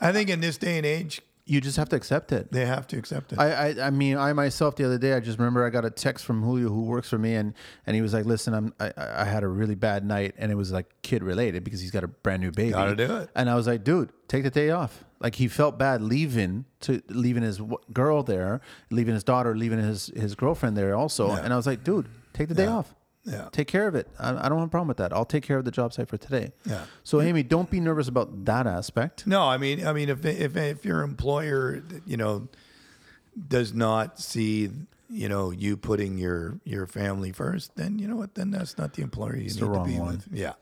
I think in this day and age,
You just have to accept it.
they have to accept it.
I, I I mean I myself the other day I just remember I got a text from Julio who works for me and and he was like listen I'm I, I had a really bad night and it was like kid related because he's got a brand new baby
Gotta do it.
and I was like dude take the day off like he felt bad leaving to leaving his girl there leaving his daughter leaving his his girlfriend there also
Yeah.
and I was like dude take the day off
Yeah.
take care of it I, I don't have a problem with that I'll take care of the job site for today
Yeah.
so Amy don't be nervous about that aspect
No, I mean, I mean, if if if your employer, you know, does not see, you know, you putting your your family first, then you know what? Then that's not the employer you
the
need to
wrong
be
one.
with. Yeah.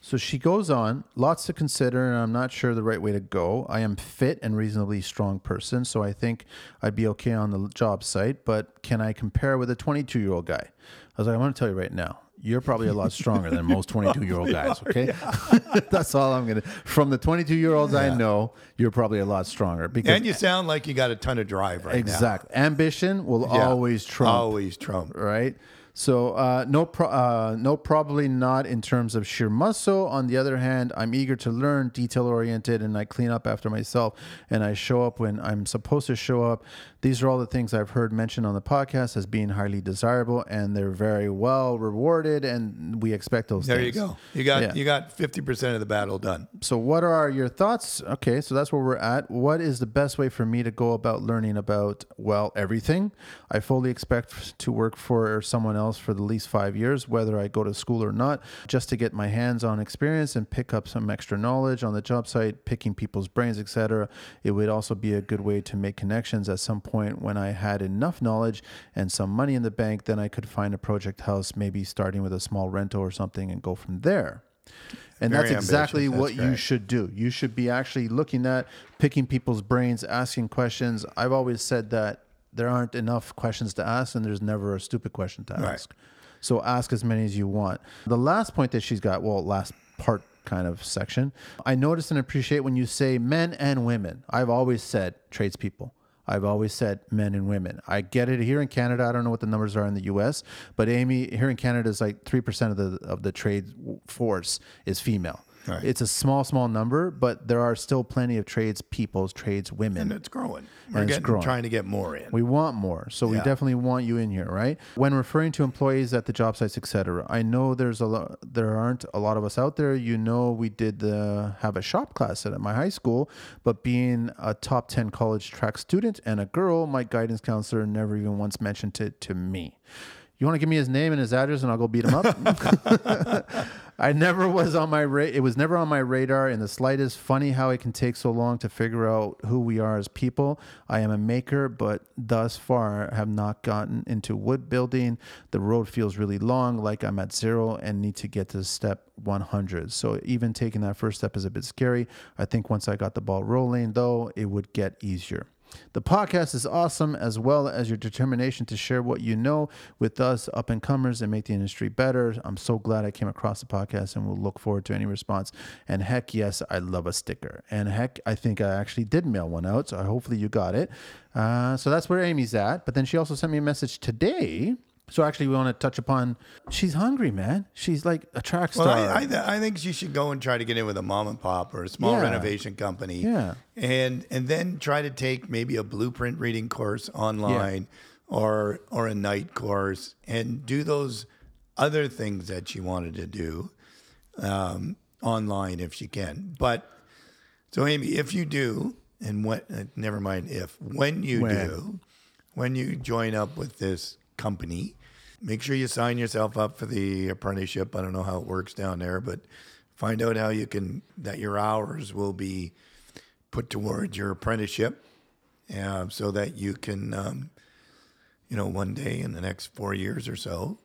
So she goes on, lots to consider, and I'm not sure the right way to go. I am fit and reasonably strong person, so I think I'd be okay on the job site. But can I compare with a 22 year old guy? I was like, I'm going to tell you right now, you're probably a lot stronger than most 22 year old guys. Okay, that's all I'm gonna. From the 22 year olds I know, you're probably a lot stronger because
And you sound like you got a ton of drive right now.
exact ambition will
Yeah.
always trump
Always Trump.
right? So uh, no, pro- uh, no, probably not in terms of sheer muscle. On the other hand, I'm eager to learn, detail oriented, and I clean up after myself, and I show up when I'm supposed to show up. These are all the things I've heard mentioned on the podcast as being highly desirable, and they're very well rewarded, and we expect those.
There you go. You got
Yeah.
you got fifty percent of the battle done.
So, what are your thoughts? Okay, so that's where we're at. What is the best way for me to go about learning about, well, everything? I fully expect to work for someone else for the least five years, whether I go to school or not, just to get my hands on experience and pick up some extra knowledge on the job site, picking people's brains, etc. It would also be a good way to make connections at some point when I had enough knowledge and some money in the bank, then I could find a project house, maybe starting with a small rental or something, and go from there. And
Very
that's exactly
ambitious.
what
That's
you should do. You should be actually looking at picking people's brains, asking questions. I've always said that there aren't enough questions to ask, and there's never a stupid question to
Right.
ask. So ask as many as you want. The last point that she's got, well, last part kind of section, I notice and appreciate when you say men and women. I've always said tradespeople. I've always said men and women. I get it here in Canada. I don't know what the numbers are in the U.S., but Amy, here in Canada is like three percent of the of the trade force is female.
Right.
It's a small, small number, but there are still plenty of trades peoples, trades women.
And it's growing. We're getting
growing.
trying to get more in.
We want more, so we definitely want you in here, right? When referring to employees at the job sites, etc., I know there's a lot, there aren't a lot of us out there. You know, we did the have a shop class at my high school, but being a top ten college track student and a girl, my guidance counselor never even once mentioned it to me. You want to give me his name and his address, and I'll go beat him up. I never was on my ra- it was never on my radar in the slightest. Funny how it can take so long to figure out who we are as people. I am a maker, but thus far have not gotten into wood building. The road feels really long, like I'm at zero and need to get to step 100. So even taking that first step is a bit scary. I think once I got the ball rolling, though, it would get easier. The podcast is awesome, as well as your determination to share what you know with us up and comers and make the industry better. I'm so glad I came across the podcast and we will look forward to any response. And heck, yes, I love a sticker. And heck, I think I actually did mail one out, so hopefully you got it. Uh, so that's where Amy's at. But then she also sent me a message today. So actually, we want to touch upon. She's hungry, man. She's like a track star.
Well, I, I, th- I think she should go and try to get in with a mom and pop or a small
Yeah.
renovation company.
Yeah.
And and then try to take maybe a blueprint reading course online or or a night course and do those other things that she wanted to do um, online if she can. But so Amy, if you do, and what? Uh, never mind if when you
When.
do, when you join up with this company, make sure you sign yourself up for the apprenticeship. I don't know how it works down there, but find out how you can that your hours will be put towards your apprenticeship, uh, so that you can, um, you know, one day in the next four years or so,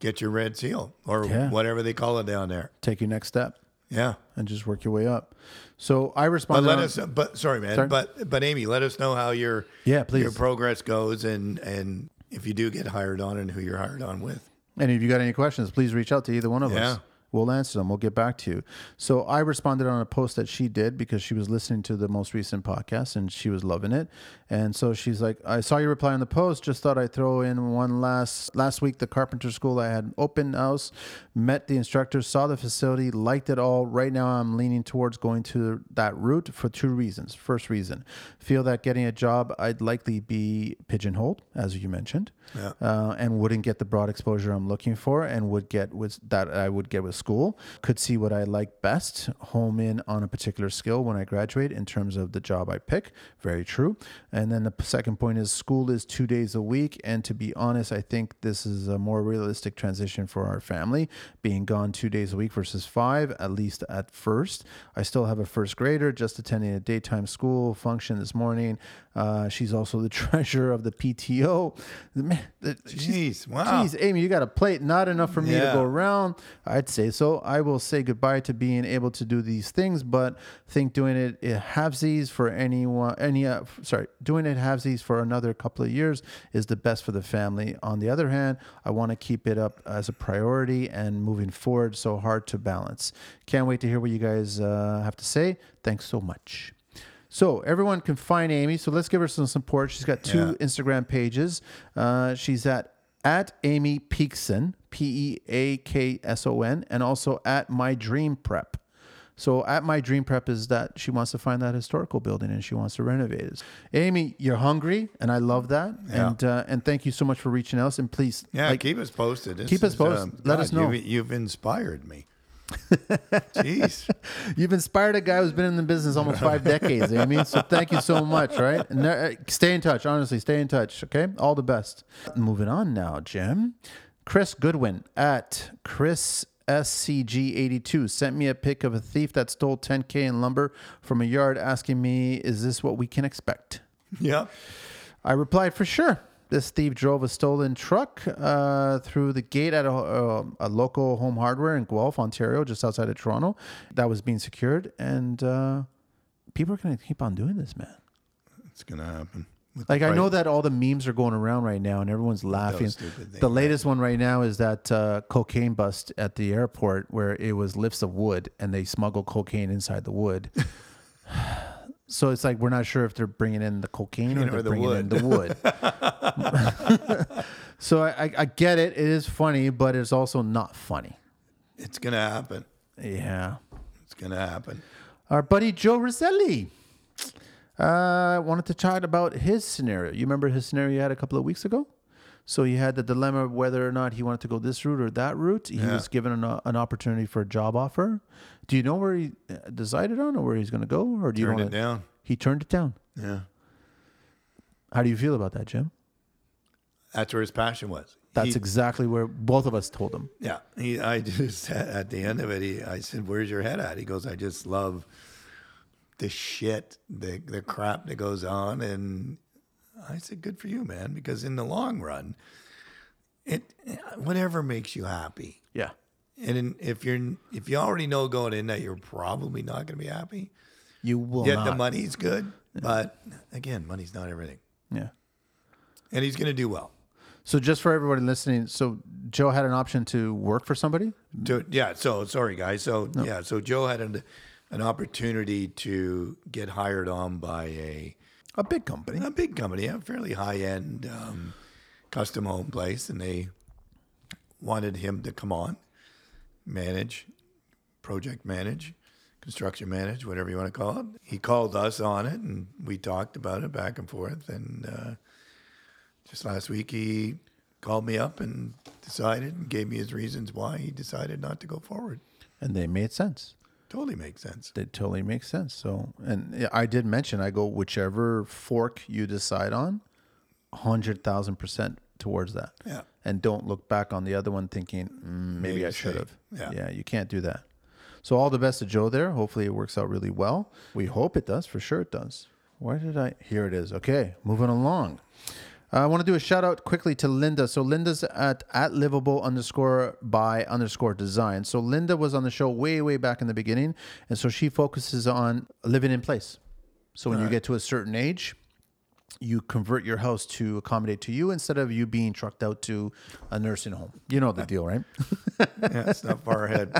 get your red seal or
Yeah.
whatever they call it down there.
Take your next step
Yeah.
and just work your way up. So I
But let us, but sorry, man.
Sorry?
But but Amy, let us know how your
Yeah, please.
your progress goes, and and if you do get hired on, and who you're hired on with.
And if you got any questions, please reach out to either one of
Yeah.
us. We'll answer them. We'll get back to you. So I responded on a post that she did because she was listening to the most recent podcast and she was loving it. And so she's like, I saw your reply on the post. Just thought I'd throw in one last last week. The carpenter school I had open house, met the instructor, saw the facility, liked it all. Right now I'm leaning towards going to that route for two reasons. First reason, feel that getting a job I'd likely be pigeonholed, as you mentioned
Yeah.
uh, and wouldn't get the broad exposure I'm looking for, and would get with that I would get with school. Could see what I like best, home in on a particular skill when I graduate in terms of the job I pick. Very true. And then the second point is school is two days a week, and to be honest, I think this is a more realistic transition for our family, being gone two days a week versus five, at least at first. I still have a first grader just attending a daytime school function this morning. Uh, she's also the treasurer of the PTO. Man, the-
Jeez, wow.
Geez, Amy, you got a plate, not enough for me to go around. I'd say so. I will say goodbye to being able to do these things, but think doing it it halvesies for anyone, any, uh, sorry, doing it halvesies for another couple of years is the best for the family. On the other hand, I want to keep it up as a priority and moving forward. So hard to balance. Can't wait to hear what you guys uh, have to say. Thanks so much. So everyone can find Amy. So let's give her some support. She's got two
Yeah.
Instagram pages. Uh, she's at at Amy Peakson, P E A K S O N, and also at My Dream Prep. So at My Dream Prep is that she wants to find that historical building and she wants to renovate it. Amy, you're hungry, and I love that.
Yeah.
And uh, and thank you so much for reaching out. And please,
Yeah,
like,
keep us posted. This
keep us
is, um,
posted. Let us know.
You've, you've inspired me. Jeez.
You've inspired a guy who's been in the business almost five decades, Amy. So thank you so much, right? And uh, stay in touch, honestly, stay in touch, okay? All the best. Moving on now, Jim. Chris Goodwin at Chris SCG82 sent me a pic of a thief that stole 10K in lumber from a yard asking me, is this what we can expect?
Yeah.
I replied, for sure. This thief drove a stolen truck uh, through the gate at a, uh, a local home hardware in Guelph, Ontario, just outside of Toronto. That was being secured. And uh, people are going to keep on doing this, man.
It's gonna happen. With
Like, I know that all the memes are going around right now and everyone's laughing. The latest one right now is that uh, cocaine bust at the airport where it was lifts of wood and they smuggle cocaine inside the wood. so it's like we're not sure if they're bringing in the cocaine or
Or
they're
the
bringing in the wood. so I, I, I get it. It is funny, but it's also not funny.
It's gonna happen.
Yeah.
It's gonna happen.
Our buddy Joe Rosselli uh, wanted to chat about his scenario. You remember his scenario he had a couple of weeks ago? So he had the dilemma of whether or not he wanted to go this route or that route. He
Yeah.
was given an, an opportunity for a job offer. Do you know where he uh, decided on or where he's going to go? Or do you
Turn
want
it down.
He turned it down.
Yeah.
How do you feel about that, Jim?
That's where his passion was.
That's
He-
exactly where both of us told him.
Yeah, he. I just at the end of it, he. I said, "Where's your head at?" He goes, "I just love the shit, the the crap that goes on." And I said, "Good for you, man," because in the long run, it whatever makes you happy.
Yeah.
And in, if you're if you already know going in that you're probably not going to be happy,
You will
yet
not.
the money's good, but again, money's not everything,
Yeah.
and he's going to do well.
So just for everybody listening, so Joe had an option to work for somebody.
To, yeah. So sorry, guys. So yeah. So Joe had an, an opportunity to get hired on by a
A big company.
a big company, a fairly high end um, custom home place, and they wanted him to come on, manage, project manage, construction manage, whatever you want to call it. He called us on it, and we talked about it back and forth. And uh, just last week, he called me up and decided and gave me his reasons why he decided not to go forward.
And they made sense.
Totally makes sense.
It totally makes sense. So, and I did mention, I go, whichever fork you decide on, 100,000% towards that.
Yeah.
And don't look back on the other one thinking, mm, maybe I should have.
Yeah.
Yeah, you can't do that. So, all the best to Joe there. Hopefully, it works out really well. We hope it does. For sure, it does. Where did I? Here it is. Okay, moving along. Uh, I want to do a shout out quickly to Linda. So Linda's at at livable underscore by underscore design. So Linda was on the show way way back in the beginning, and so she focuses on living in place. So when you get to a certain age, you convert your house to accommodate to you instead of you being trucked out to a nursing home. You know the deal, right?
Yeah, it's not far ahead.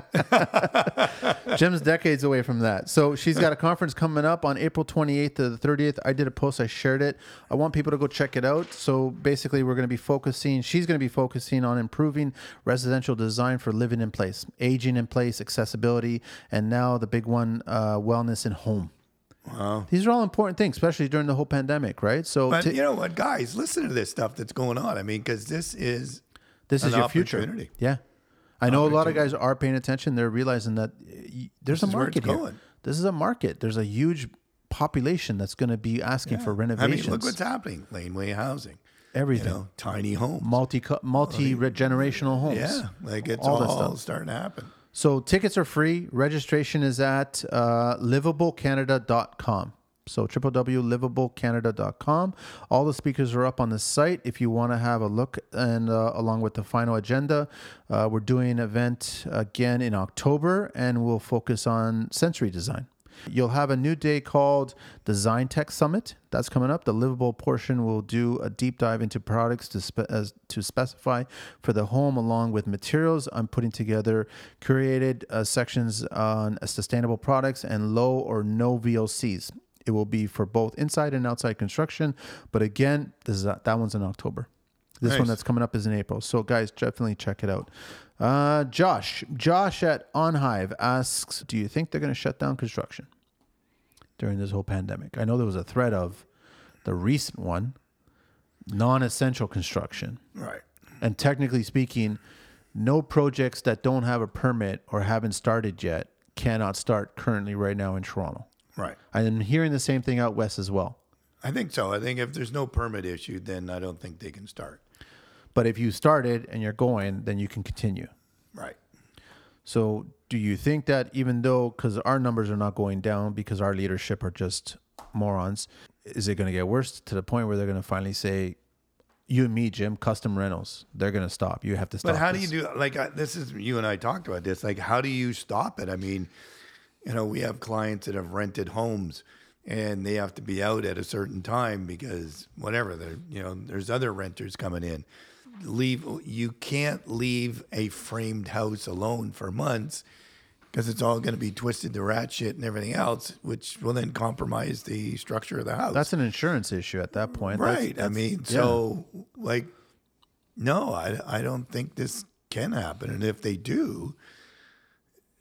Jim's decades away from that. So she's got a conference coming up on April 28th to the 30th. I did a post, I shared it. I want people to go check it out. So basically, we're going to be focusing, she's going to be focusing on improving residential design for living in place, aging in place, accessibility, and now the big one, uh, wellness in home.
Wow.
These are all important things, especially during the whole pandemic, right? So
But
to-
you know what, guys, listen to this stuff that's going on. I mean, because this is
this is your future. Yeah. I know a lot of guys are paying attention. They're realizing that there's
This
a
is where it's
market here.
going.
This is a market. There's a huge population that's going to be asking for
I
renovations.
mean, look what's happening. Laneway housing, you
everything.
know, tiny homes.
multi multi generational homes.
yeah, like it's
all
all, starting to happen.
So tickets are free. Registration is at uh, livablecanada.com. So www.livablecanada.com. All the speakers are up on the site if you want to have a look. And uh, along with the final agenda, uh, we're doing an event again in October, and we'll focus on sensory design. You'll have a new day called Design Tech Summit. That's coming up. The livable portion will do a deep dive into products to spe- as, to specify for the home, along with materials. I'm putting together curated uh, sections on sustainable products and low or no VOCs. It will be for both inside and outside construction. But again, this is that one's in October. This one that's coming up is in April. So guys, definitely check it out. Uh, Josh, Josh at OnHive asks, do you think they're going to shut down construction during this whole pandemic? I know there was a threat of the recent one, non-essential construction,
Right.
and technically speaking, no projects that don't have a permit or haven't started yet cannot start currently right now in Toronto.
Right.
I'm hearing the same thing out west as well.
I think so. I think if there's no permit issued, then I don't think they can start.
But if you started and you're going, then you can continue.
Right.
So, do you think that even though, because our numbers are not going down because our leadership are just morons, is it going to get worse to the point where they're going to finally say, you and me, Jim, custom rentals, they're going to stop. You have to stop.
But how do you do like I, this? Is you and I talked about this? Like, how do you stop it? I mean, you know, we have clients that have rented homes, and they have to be out at a certain time because whatever. They're you know, there's other renters coming in. Leave. You can't leave a framed house alone for months because it's all going to be twisted to ratchet and everything else, which will then compromise the structure of the house.
That's an insurance issue at that point. That's-
Right. I mean,
yeah.
so like, no, I, I don't think this can happen. And if they do,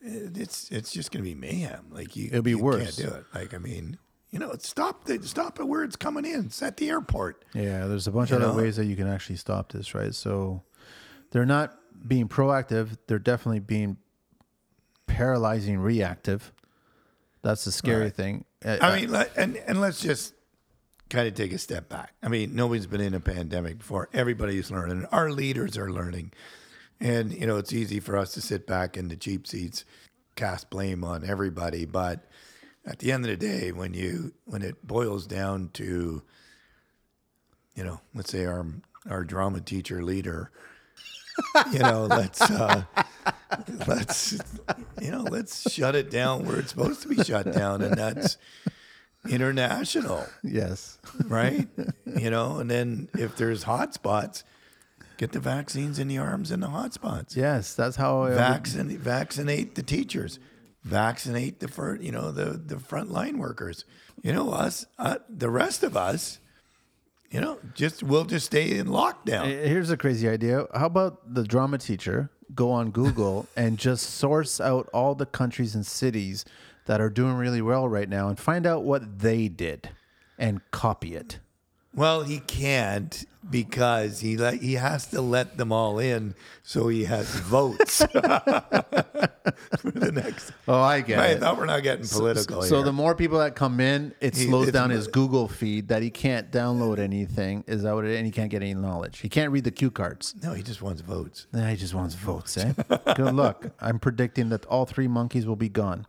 eh, it's it's just going to be mayhem. Like you,
It'll be
you
worse.
Can't do it. Like I mean, you know, stop the stop it where it's coming in. It's at the airport.
Yeah, there's a bunch
You
of other ways that you can actually stop this, right? So they're not being proactive, they're definitely being paralyzing reactive. That's the scary
Right.
thing. Uh,
I mean, let, and and let's just kind of take a step back. I mean, nobody's been in a pandemic before. Everybody's learning. Our leaders are learning. And, you know, it's easy for us to sit back in the cheap seats, cast blame on everybody. But at the end of the day, when you when it boils down to, you know, let's say our our drama teacher leader, you know, let's uh let's you know, let's shut it down where it's supposed to be shut down, and that's international
Yes.
right? you know, and then if there's hot spots, get the vaccines in the arms and the hot spots.
Yes, that's how. would-
Vaccinate, vaccinate the teachers, vaccinate the front, you know, the the frontline workers. You know, us, uh, the rest of us, you know, just we'll just stay in lockdown.
Here's a crazy idea. How about the drama teacher go on Google and just source out all the countries and cities that are doing really well right now and find out what they did and copy it.
Well, he can't because he let, he has to let them all in so he has votes for the next.
Oh, I get
I
it.
thought we're not getting political.
So
here.
the more people that come in, it
He-
slows
it's
down his Google feed that he can't download anything. Is that what it? And he can't get any knowledge. He can't read the cue cards.
no, he just wants votes.
Nah, he just wants votes, eh? Good luck. I'm predicting that all three monkeys will be gone.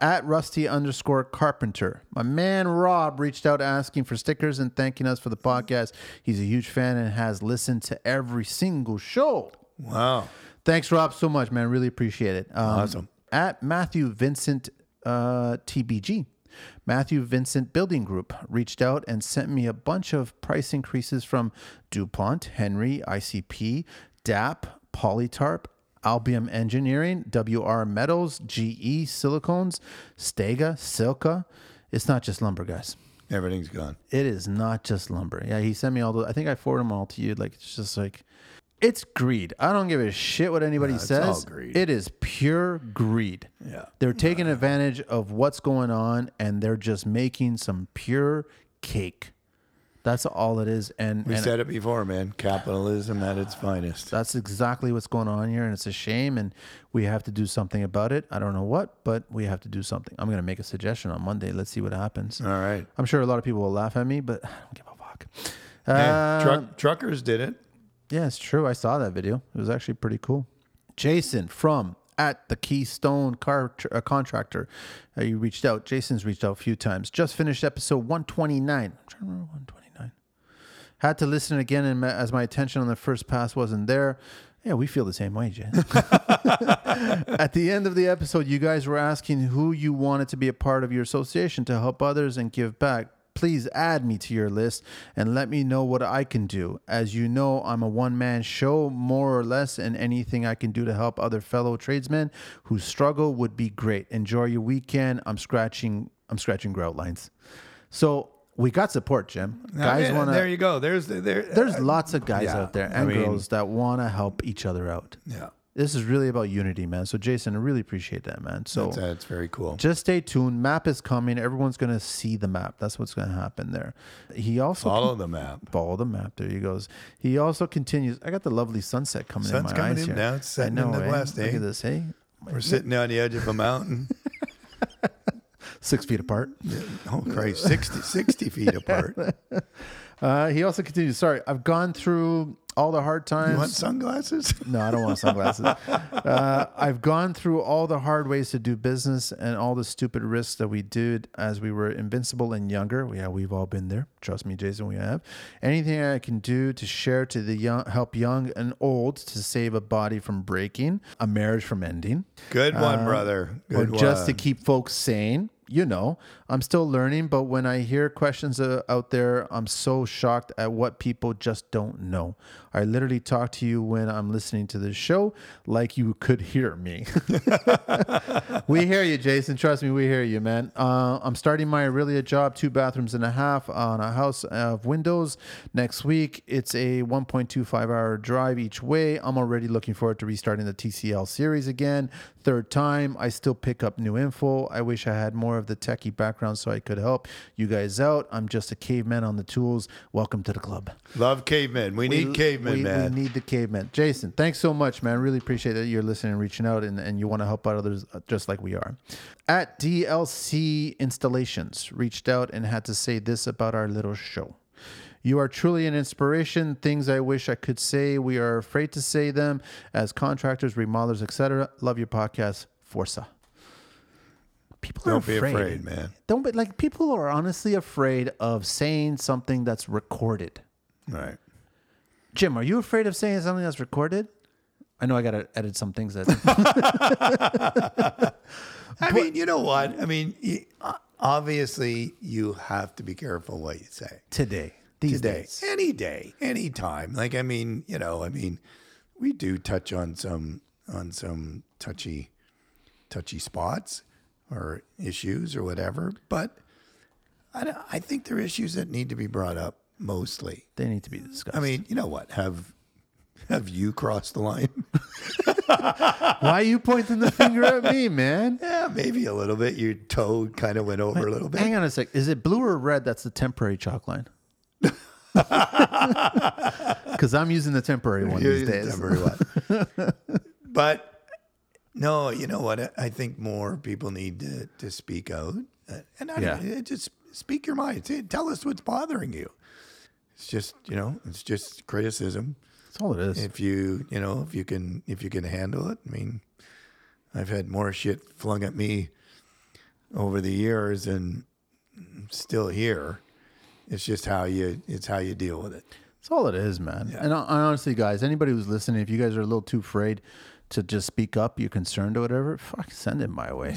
At Rusty underscore Carpenter, my man Rob reached out asking for stickers and thanking us for the podcast. He's a huge fan and has listened to every single show.
Wow.
Thanks, Rob, so much, man. Really appreciate it. Um,
Awesome.
At Matthew Vincent uh, TBG, Matthew Vincent Building Group reached out and sent me a bunch of price increases from DuPont, Henry, ICP, DAP, Polytarp, Albium Engineering, WR Metals, GE Silicones, Stego, Silca. It's not just lumber, guys.
Everything's gone.
It is not just lumber. Yeah, he sent me all the. I think I forwarded them all to you. Like it's just like, it's greed. I don't give a shit what anybody
it's
says. It is pure greed.
Yeah.
They're taking advantage of what's going on, and they're just making some pure cake. That's all it is. And,
We
and
said it before, man. Capitalism at its finest.
that's exactly what's going on here, and it's a shame. And we have to do something about it. I don't know what, but we have to do something. I'm going to make a suggestion on Monday. Let's see what happens.
All right.
I'm sure a lot of people will laugh at me, but I don't give a fuck. Uh,
truck, truckers did it.
Yeah, it's true. I saw that video. It was actually pretty cool. Jason from at the Keystone Car uh, Contractor, uh, you reached out. Jason's reached out a few times. Just finished episode 129. I'm trying to remember 129. Had to listen again, and as my attention on the first pass wasn't there. Yeah, we feel the same way, Jay. At the end of the episode, you guys were asking who you wanted to be a part of your association to help others and give back. Please add me to your list and let me know what I can do. As you know, I'm a one man show, more or less, and anything I can do to help other fellow tradesmen who struggle would be great. Enjoy your weekend. I'm scratching I'm scratching grout lines. So we got support, Jim. Guys want to.
There you go. There's there.
there's lots of guys
yeah,
out there
I
and
mean-
girls that want to help each other out.
yeah.
This is really about unity, man. So Jason, I really appreciate that, man. So
That's, that's very cool.
just stay tuned. Map is coming. Everyone's gonna see the map. That's what's gonna happen there. He also
Follow the map.
follow the map. There he goes. He also continues. I got the lovely sunset coming
Sun's
in my
coming
eyes
in
here.
now. It's
I
setting in
know,
the
eh?
west,
Look
eh?
at this, hey.
We're sitting on the edge of a mountain.
Six feet apart.
Oh, Christ. 60, 60 feet apart.
Uh, he also continues. Sorry, I've gone through all the hard times.
You want sunglasses?
No, I don't want sunglasses. uh, I've gone through all the hard ways to do business and all the stupid risks that we did as we were invincible and younger. Yeah, we've all been there. Trust me, Jason, we have. Anything I can do to share to the young, help young and old to save a body from breaking, a marriage from ending,
Good one, brother.
Uh, or
Good
just to keep folks sane. You know, I'm still learning, but when I hear questions uh, out there, I'm so shocked at what people just don't know. I literally talk to you when I'm listening to this show like you could hear me. we hear you, Jason. Trust me, we hear you, man. Uh, I'm starting my Aurelia job, two bathrooms and a half on a house of windows next week. It's a 1.25 hour drive each way. I'm already looking forward to restarting the TCL series again. Third time, I still pick up new info. I wish I had more more of the techie background so I could help you guys out. I'm just a caveman on the tools. Welcome to the club.
Love cavemen. We, need cavemen,
we,
man.
We need the cavemen. Jason, thanks so much, man. Really appreciate that you're listening and reaching out and, and you want to help out others uh, just like we are. At DLC Installations, reached out and had to say this about our little show. You are truly an inspiration. Things I wish I could say. We are afraid to say them as contractors, remodelers, etc. Love your podcast, Forza. People are
Don't be
afraid.
afraid, man.
Don't be like people are honestly afraid of saying something that's recorded.
Right.
Jim, are you afraid of saying something that's recorded? I know I got to edit some things that.
I mean, you know what? I mean, obviously, you have to be careful what you say.
today, these
Today,
days.
any day, any time. Like, I mean, you know, I mean, we do touch on some on some touchy, touchy spots or issues or whatever, but I, don't- I think there are issues that need to be brought up mostly.
They need to be discussed.
I mean, you know what? Have have you crossed the line?
why are you pointing the finger at me, man?
yeah, maybe a little bit. Your toe kind of went over a little bit.
Hang on a sec. Is it blue or red? That's the temporary chalk line. Because I'm using the temporary one these
Here's
days.
number one. but no, you know what? I- think more people need to, to speak out, and I,
Yeah.
just speak your mind. Tell us what's bothering you. It's just you know, it's just criticism.
That's all it is.
If you you know if you can if you can handle it. I mean, I've had more shit flung at me over the years, and I'm still here. It's just how you it's how you deal with it.
That's all it is, man. And I, I honestly, guys, anybody who's listening, if you guys are a little too afraid to just speak up, you're concerned or whatever, fuck, send it my way.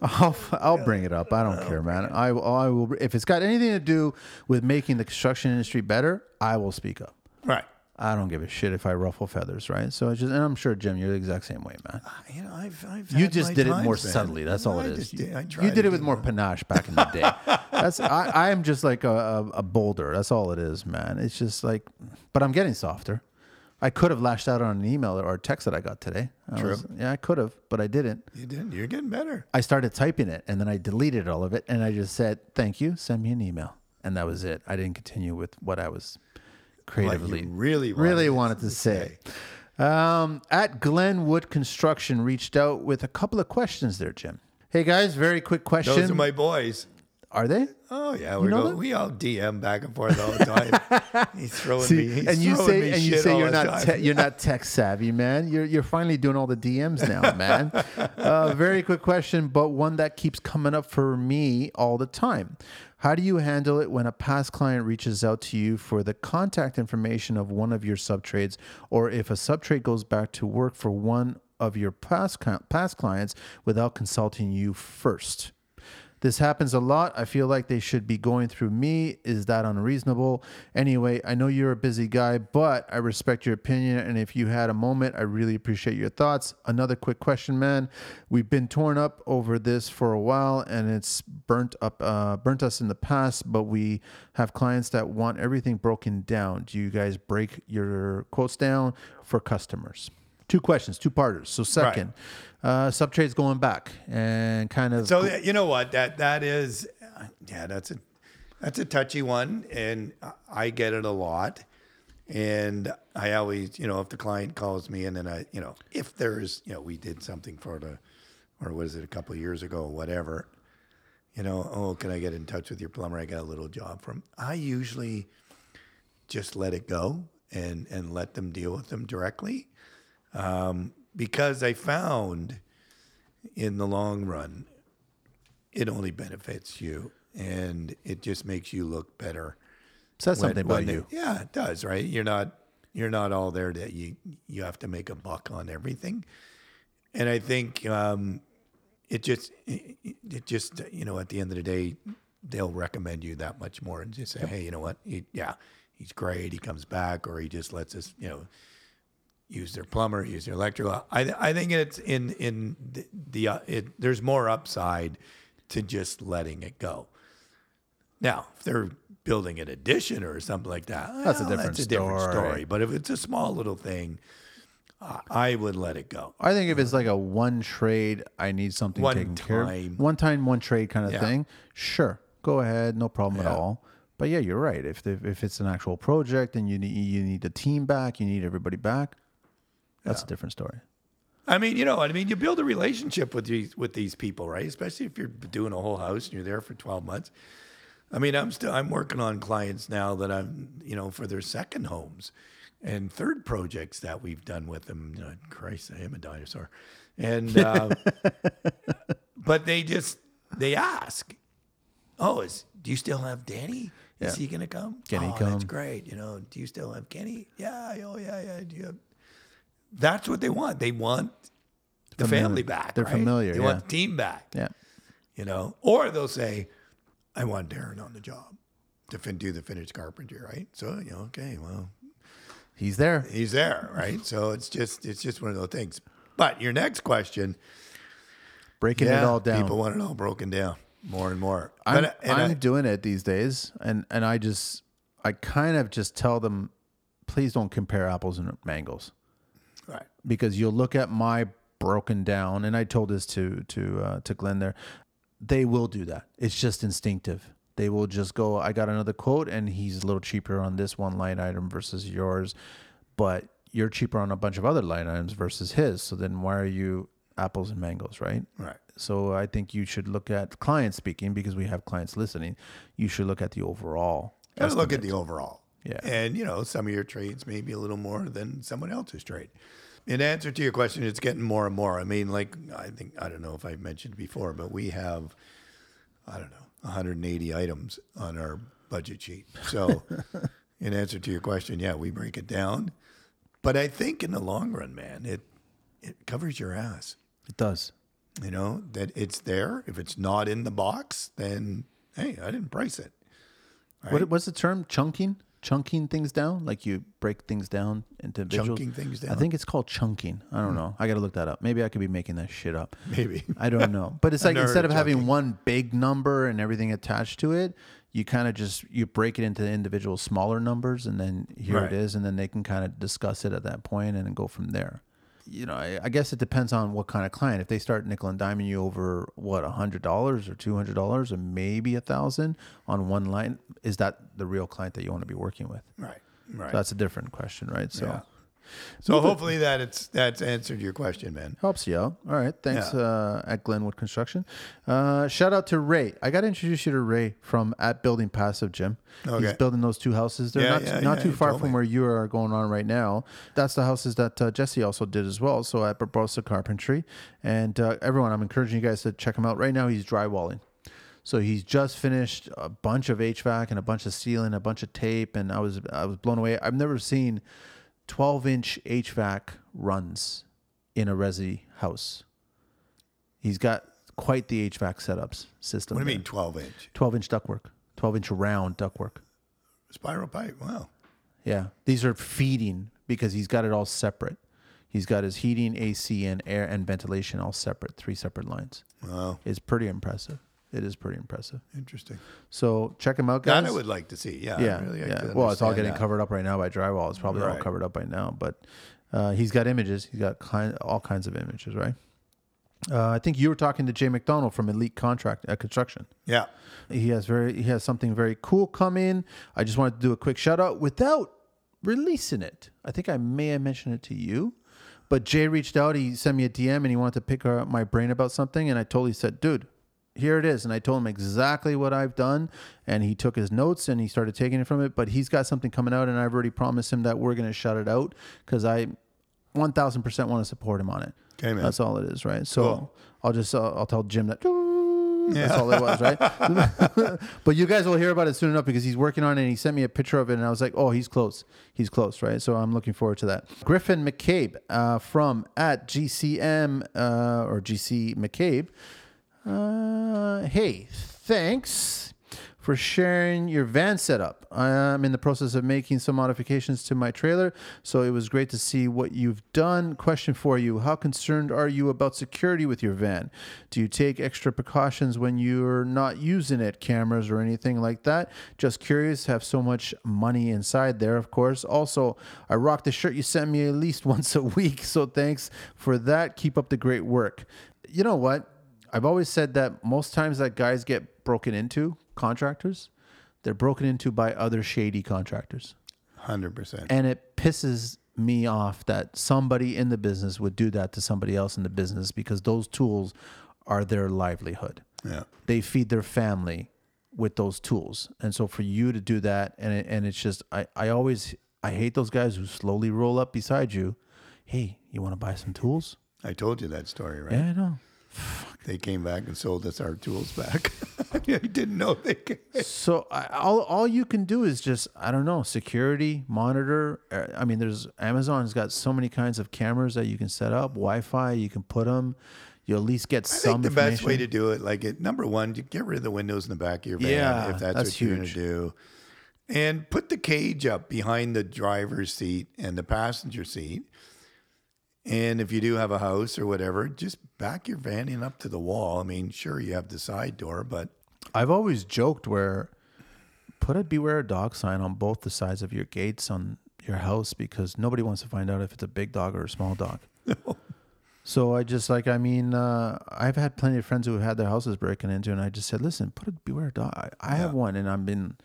I'll, I'll bring it up. I don't care, man. I, I will. If it's got anything to do with making the construction industry better, I will speak up.
Right.
I don't give a shit if I ruffle feathers, right? So it's just, and I'm sure Jim, you're the exact same way, man.
Uh, you know, I've, I've
You just did it more subtly. That's all
I
it is.
did-
you did it with more panache back in the day. That's I, I am just like a, a, a boulder. That's all it is, man. It's just like, but I'm getting softer. I could have lashed out on an email or a text that I got today. I
True.
was- yeah, I could have, but I didn't.
You didn't. You're getting better.
I started typing it and then I deleted all of it and I just said, "Thank you. Send me an email." And that was it. I didn't continue with what I was creatively
you really wanted
really wanted to say. Um, at Glenwood Construction reached out with a couple of questions there, Jim. Hey guys, very quick question.
Those are my boys.
Are they?
Oh yeah, we go. We all DM back and forth all the time. he's throwing me. He's
and you
throwing
say and you say you're not te- you're not tech savvy, man. You're you're finally doing all the DMs now, man. uh, very quick question, but one that keeps coming up for me all the time. How do you handle it when a past client reaches out to you for the contact information of one of your subtrades, or if a subtrade goes back to work for one of your past past clients without consulting you first? This happens a lot. I feel like they should be going through me. Is that unreasonable? Anyway, I know you're a busy guy, but I respect your opinion. And if you had a moment, I really appreciate your thoughts. Another quick question, man. We've been torn up over this for a while, and it's burnt up, uh, burnt us in the past. But we have clients that want everything broken down. Do you guys break your quotes down for customers? Two questions, two parters. So second, uh, subtrades going back and kind of
So you know what? That that is, yeah, that's a that's a touchy one, and I get it a lot. And I always, you know, if the client calls me, and then I, you know, if there's, you know, we did something for the, or was it a couple of years ago, whatever, you know, oh, can I get in touch with your plumber? I got a little job from. I usually just let it go and and let them deal with them directly, um, because I found in the long run, it only benefits you, and it just makes you look better.
says
when-
something about
when
you.
yeah, it does, right? You're not you're not all there that you you have to make a buck on everything, and I think um, it just it, it just you know at the end of the day they'll recommend you that much more and just say hey you know what he, yeah he's great he comes back or he just lets us you know use their plumber use their electrical I I think it's in in the, the uh, it, there's more upside to just letting it go. Now, if they're building an addition or something like that,
That's a different
that's a different
story.
story. But if it's a small little thing, I- I would let it go.
I think if it's like a one trade, I need something
One
taken care
time.
of. One time, one trade kind of
Yeah.
thing. Sure, go ahead, no problem at all. But yeah, you're right. If the, if it's an actual project and you need you need the team back, you need everybody back. That's a different story.
I mean, you know, I mean, you build a relationship with these with these people, right? Especially if you're doing a whole house and you're there for 12 months. I mean, I'm still I'm working on clients now that I'm, you know, for their second homes and third projects that we've done with them. You know, Christ, I am a dinosaur, and uh, but they just they ask, "Oh, is do you still have Danny? Is
Yeah.
he gonna come?
Can he
oh, That's great. You know, do you still have Kenny? Yeah. Oh, yeah, yeah. Do you have that's what they want. They want the
Familiar.
family back.
They're
right?
familiar,
They
yeah.
want the team back.
Yeah.
You know, or they'll say, "I want Darren on the job to fin- do the finished carpentry." Right. So you know, okay, well,
He's there.
he's there, right? So it's just it's just one of those things. But your next question,
Breaking
yeah,
it all down.
people want it all broken down more and more.
I'm,
But, and
I'm
I-
doing it these days, and and I just I kind of just tell them, please don't compare apples and mangoes
right.
because you'll look at my broken down, and I told this to to uh, to Glenn there. They will do that. It's just instinctive. They will just go. I got another quote, and he's a little cheaper on this one line item versus yours, but you're cheaper on a bunch of other line items versus his. So then why are you apples and mangoes, right?
Right.
So I think you should look at clients speaking because we have clients listening. You should look at the overall.
To look at the overall.
Yeah.
And, you know, some of your trades may be a little more than someone else's trade. In answer to your question, it's getting more and more. I mean, like, I think, I don't know if I've mentioned before, but we have, I don't know, 180 items on our budget sheet. So, in answer to your question, yeah, we break it down. But I think in the long run, man, it, it covers your ass.
It does.
You know, that it's there. If it's not in the box, then, hey, I didn't price it.
What what's the term? Chunking? Chunking things down? Like you break things down into visuals?
Chunking things
I think it's called chunking. I don't hmm. know. I got to look that up. Maybe I could be making that shit up.
Maybe.
I don't know. But it's like instead of having one big number and everything attached to it, you kind of just you break it into individual smaller numbers and then here
Right.
it is and then they can kind of discuss it at that point and then go from there. You know, I, I guess it depends on what kind of client. If they start nickel and diming you over what a hundred dollars or two hundred dollars or maybe a thousand on one line, is that the real client that you want to be working with?
Right. Right.
That's a different question, right? So
Yeah. So hopefully that it's that's answered your question, man.
Helps you out. All right. Thanks
Yeah.
uh, at Glenwood Construction. Uh, shout out to Ray. I got to introduce you to Ray from at Building Passive Jim. He's building those two houses. They're
Yeah,
not,
yeah,
not too far from
me.
where you are going on right now. That's the houses that uh, Jesse also did as well. So at Barbosa Carpentry. And uh, everyone, I'm encouraging you guys to check him out. Right now, he's drywalling. So he's just finished a bunch of HVAC and a bunch of sealing, a bunch of tape, and I was I was blown away. I've never seen 12 inch HVAC runs in a resi house. He's got quite the HVAC setups system.
What do you
there.
mean 12 inch?
12 inch ductwork, 12 inch round ductwork.
Spiral pipe. Wow.
Yeah, these are feeding because he's got it all separate. He's got his heating, AC, and air and ventilation all separate, three separate lines.
Wow.
It's pretty impressive. It is pretty impressive.
Interesting.
So check him out, guys.
That I would like to see. Yeah.
Yeah,
really like
yeah. Well, it's all getting
that.
covered up right now by drywall. It's probably all covered up by now, but uh, he's got images. He's got kind, all kinds of images, right? Uh, I think you were talking to Jay McDonald from Elite Contract uh, Construction.
Yeah.
He has very he has something very cool coming. I just wanted to do a quick shout out without releasing it. I think I may have mentioned it to you, but Jay reached out. He sent me a DM and he wanted to pick uh, my brain about something, and I totally said, "Dude, here it is." And I told him exactly what I've done, and he took his notes and he started taking it from it. But he's got something coming out, and I've already promised him that we're going to shut it out because I, one thousand percent, want to support him on it.
Okay, man.
That's all it is, right? So
Cool.
I'll just uh, I'll tell Jim that. Yeah. That's all it was, right? but you guys will hear about it soon enough because he's working on it and he sent me a picture of it and I was like, oh, he's close. He's close, right? So I'm looking forward to that. Griffin McCabe uh, from at GCM uh, or GC McCabe. Uh, hey, thanks for sharing your van setup. I'm in the process of making some modifications to my trailer, so it was great to see what you've done. Question for you How concerned are you about security with your van? Do you take extra precautions when you're not using it, cameras or anything like that? Just curious, have so much money inside there, of course. Also, I rock the shirt you sent me at least once a week, so thanks for that. Keep up the great work. You know what? I've always said that most times that guys get broken into, contractors, they're broken into by other shady contractors.
100%.
And it pisses me off that somebody in the business would do that to somebody else in the business because those tools are their livelihood.
yeah.
They feed their family with those tools. And so for you to do that and it, and it's just I I always I hate those guys who slowly roll up beside you. Hey, you want to buy some tools?
I told you that story, right?
Yeah, I know.
They came back and sold us our tools back. I didn't know they could.
So I, all all you can do is just I don't know security monitor. Uh, I mean, there's Amazon's got so many kinds of cameras that you can set up. Wi-Fi, you can put them. You at least get
I
some.
think the best way to do it, like it, number one, you get rid of the windows in the back of your van
Yeah,
if that's,
that's
what you're gonna do. And put the cage up behind the driver's seat and the passenger seat. And if you do have a house or whatever, just back your van in up to the wall. I mean, sure, you have the side door, but
I've always joked where put a beware a dog sign on both the sides of your gates on your house because nobody wants to find out if it's a big dog or a small dog. So I just like I mean uh, I've had plenty of friends who have had their houses broken into, and I just said, listen, put a beware dog. I, I have one, and I've been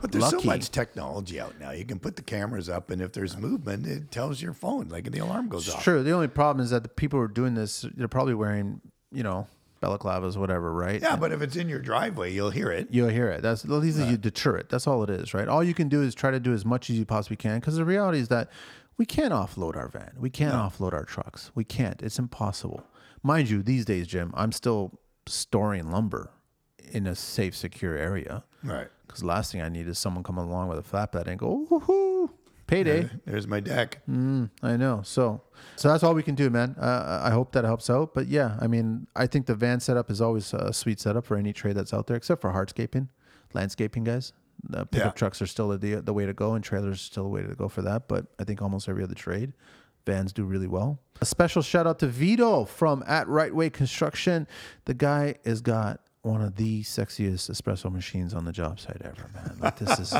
But there's so much technology out now. You can put the cameras up, and if there's movement, it tells your phone, like the alarm goes off.
Sure. The only problem is that the people who are doing this, they're probably wearing, you know, balaclavas, whatever, right?
Yeah, but if it's in your driveway, you'll hear it.
You'll hear it. That's at least you deter it. That's all it is, right? All you can do is try to do as much as you possibly can, because the reality is that we can't offload our van. We can't offload our trucks. We can't. It's impossible. Mind you, these days, Jim, I'm still storing lumber in a safe, secure area.
Right.
Because last thing I need is someone coming along with a flatbed and go, woohoo, payday.
There's my deck.
Mm, I know. So, so that's all we can do, man. Uh, I hope that helps out. But yeah, I mean, I think the van setup is always a sweet setup for any trade that's out there, except for hardscaping, landscaping guys. The pickup
Yeah.
trucks are still the the way to go, and trailers are still the way to go for that. But I think almost every other trade, vans do really well. A special shout out to Vito from at Right Way Construction. The guy has got one of the sexiest espresso machines on the job site ever, man. Like this is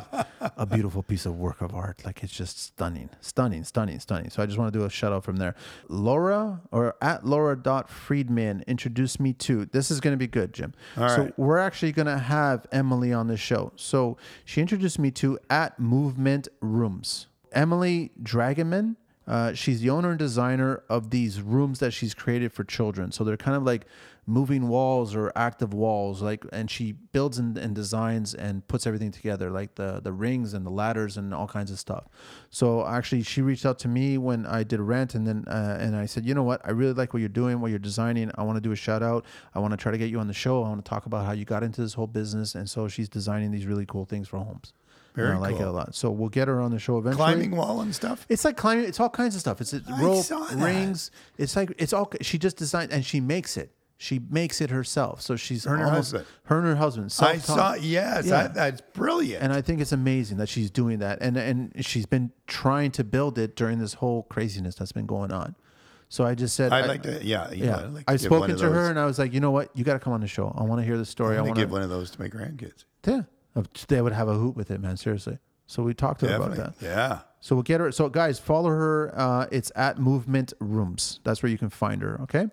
a beautiful piece of work of art. Like it's just stunning, stunning, stunning, stunning. So I just want to do a shout out from there. Laura or at Laura dot Friedman introduced me to. This is going to be good, Jim.
All
so
right.
we're actually going to have Emily on the show. So she introduced me to at Movement Rooms. Emily Dragonman. Uh, she's the owner and designer of these rooms that she's created for children. So they're kind of like moving walls or active walls, like, and she builds and, and designs and puts everything together, like the the rings and the ladders and all kinds of stuff. So actually, she reached out to me when I did a rant, and then uh, and I said, you know what, I really like what you're doing, what you're designing. I want to do a shout out. I want to try to get you on the show. I want to talk about how you got into this whole business, and so she's designing these really cool things for homes. And
Very
I like it a lot. So we'll get her on the show eventually.
Climbing wall and stuff.
It's like climbing. It's all kinds of stuff. It's, rope, rings. It's like it's all. She just designed and she makes it. She makes it herself. So she's
Her and her
almost
husband.
her and her husband.
I saw. Yes,
Yeah.
that, that's brilliant.
and I think it's amazing that she's doing that, and and she's been trying to build it during this whole craziness that's been going on. So I just said,
I'd
I-
like to. Yeah,
yeah,
I'd like to
I've spoken to her, and I was like, you know what, you got to come on the show. I want to hear the story. I
I'm
want
gonna give one of those to my grandkids.
yeah. They would have a hoot with it, man. Seriously. So we talked to about that.
Yeah.
So we'll get her. So guys, follow her. Uh, it's at Movement Rooms. That's where you can find her. Okay.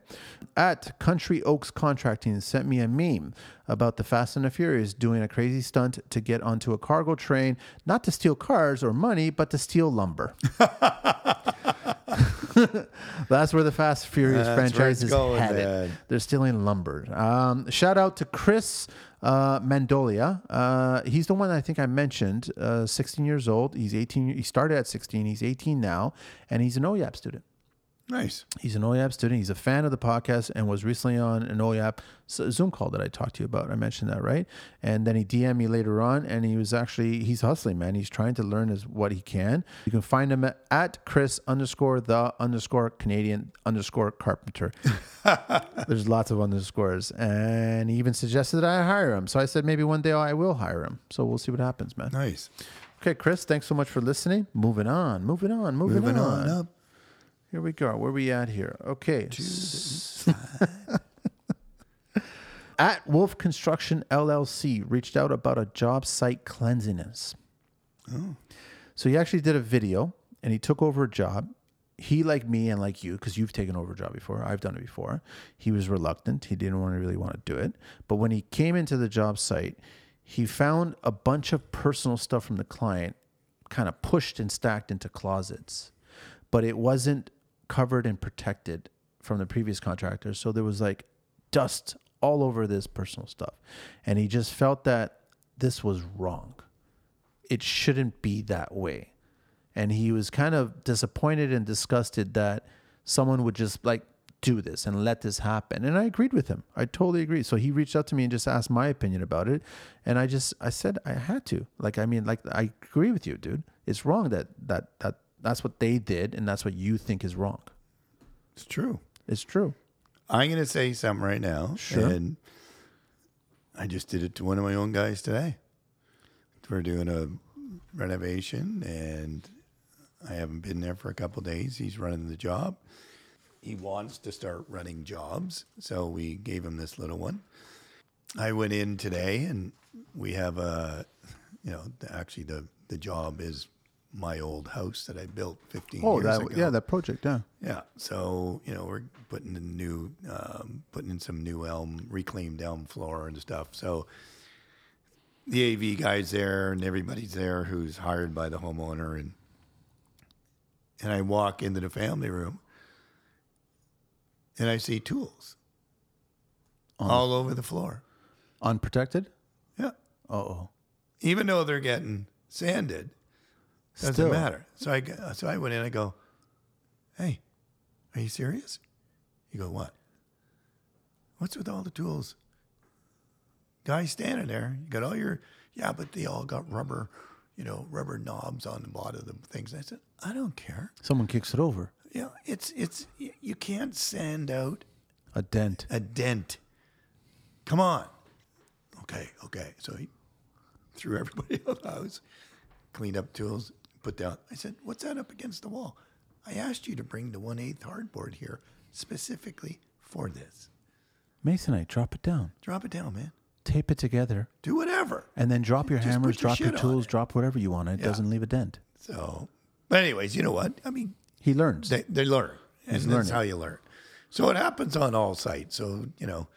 At Country Oaks Contracting sent me a meme about the Fast and the Furious doing a crazy stunt to get onto a cargo train, not to steal cars or money, but to steal lumber. That's where the Fast Furious
That's
franchise is
going,
headed.
man.
They're stealing lumber. Um, shout out to Chris uh, Mandolia. Uh, he's the one I think I mentioned. Uh, 16 years old. He's 18. He started at 16. He's 18 now, and he's an OYAP student.
Nice.
He's an OYAP student. He's a fan of the podcast and was recently on an OYAP Zoom call that I talked to you about. I mentioned that, right? And then he DM'd me later on, and he was actually he's hustling, man. He's trying to learn as what he can. You can find him at, Chris underscore the underscore Canadian underscore Carpenter. There's lots of underscores, and he even suggested that I hire him. So I said maybe one day I will hire him. So we'll see what happens, man.
Nice.
Okay, Chris, thanks so much for listening. Moving on, moving on, moving,
Moving
on.
on.
Here we go. Where we at here? Okay. at Wolf Construction LLC reached out about a job site cleanliness. So he actually did a video and he took over a job. He, like me and like you, because you've taken over a job before, I've done it before. He was reluctant. He didn't want to really want to do it. But when he came into the job site, he found a bunch of personal stuff from the client kind of pushed and stacked into closets, but it wasn't covered and protected from the previous contractor. So there was like dust all over this personal stuff. And he just felt that this was wrong. It shouldn't be that way. And he was kind of disappointed and disgusted that someone would just like do this and let this happen. And I agreed with him. I totally agree. So he reached out to me and just asked my opinion about it. And I just I said I had to. Like I mean like I agree with you, dude. It's wrong that that that that's what they did and that's what you think is wrong.
It's true.
It's true.
I'm going to say something right now.
Sure.
And I just did it to one of my own guys today. We're doing a renovation, and I haven't been there for a couple days. He's running the job. He wants to start running jobs, so we gave him this little one. I went in today, and we have a, you know, actually the the job is my old house that I built 15
Oh,
years
that
ago.
yeah, that project, yeah.
Yeah. So you know we're putting in new, um, putting in some new elm, reclaimed elm floor and stuff. So the AV guys there and everybody's there who's hired by the homeowner and and I walk into the family room and I see tools all over the floor.
Unprotected?
Yeah.
Oh,
Even though they're getting sanded, doesn't
Still.
matter. So I so I went in. I go, hey, are you serious? You go, what? What's with all the tools? Guy standing there. You got all your yeah, but they all got rubber, you know, rubber knobs on the bottom of the things. I said, I don't care.
someone kicks it over.
Know, it's it's you can't sand out
A dent.
a dent. Come on. Okay, okay. So he threw everybody out of the house, cleaned up tools, put down. I said, What's that up against the wall? I asked you to bring the one eighth hardboard here specifically for this.
Masonite, drop it down.
Drop it down, man.
Tape it together.
Do whatever.
And then drop your
Just
hammers,
put your
drop your
shit on
tools,
it.
drop whatever you want. It
Yeah.
doesn't leave a dent.
So, but anyways, you know what? I mean,
He learns.
they, they learn. And that's
learning.
how you learn. So it happens on all sites. So, you know,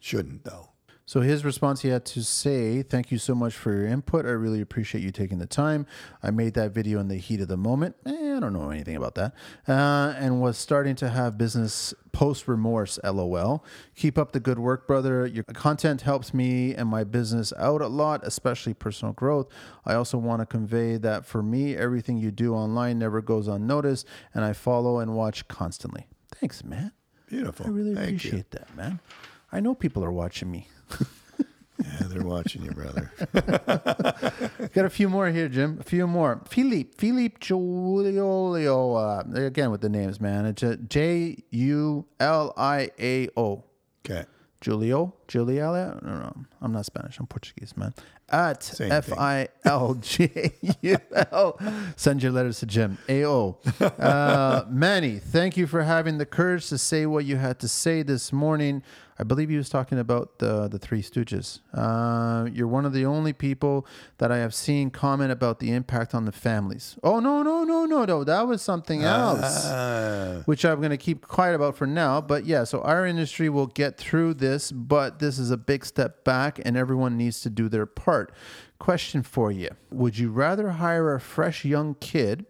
shouldn't though.
So his response, he had to say, "Thank you so much for your input. I really appreciate you taking the time. I made that video in the heat of the moment. Eh, I don't know anything about that, uh, and was starting to have business post remorse. LOL. Keep up the good work, brother. Your content helps me and my business out a lot, especially personal growth. I also want to convey that for me, everything you do online never goes unnoticed, and I follow and watch constantly. Thanks, man.
Beautiful.
I really
Thank you.
appreciate that, man. I know people are watching me."
Yeah, they're watching you, brother.
Got a few more here, Jim. A few more. Philippe, Philippe Giulio. Uh, again with the names, man. It's J U L I A O.
Okay.
Julio, don't know. I'm not Spanish. I'm Portuguese, man. At F I L J U L. Send your letters to Jim. A O. Uh, Manny, thank you for having the courage to say what you had to say this morning. I believe he was talking about the the Three Stooges. Uh, you're one of the only people that I have seen comment about the impact on the families. Oh no no no no no! That was something else
Ah,
which I'm going to keep quiet about for now. But yeah, so our industry will get through this, but this is a big step back and everyone needs to do their part. Question for you Would you rather hire a fresh young kid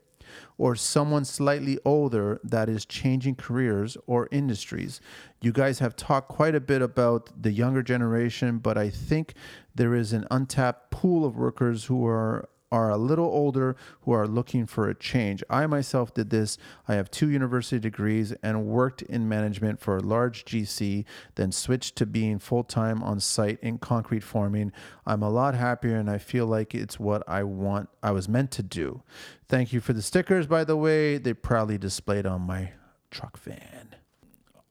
or someone slightly older that is changing careers or industries? You guys have talked quite a bit about the younger generation, but I think there is an untapped pool of workers who are are a little older who are looking for a change. I myself did this. I have two university degrees and worked in management for a large GC, then switched to being full time on site in concrete forming. I'm a lot happier and I feel like it's what I want, I was meant to do. Thank you for the stickers, by the way. They proudly displayed on my truck van.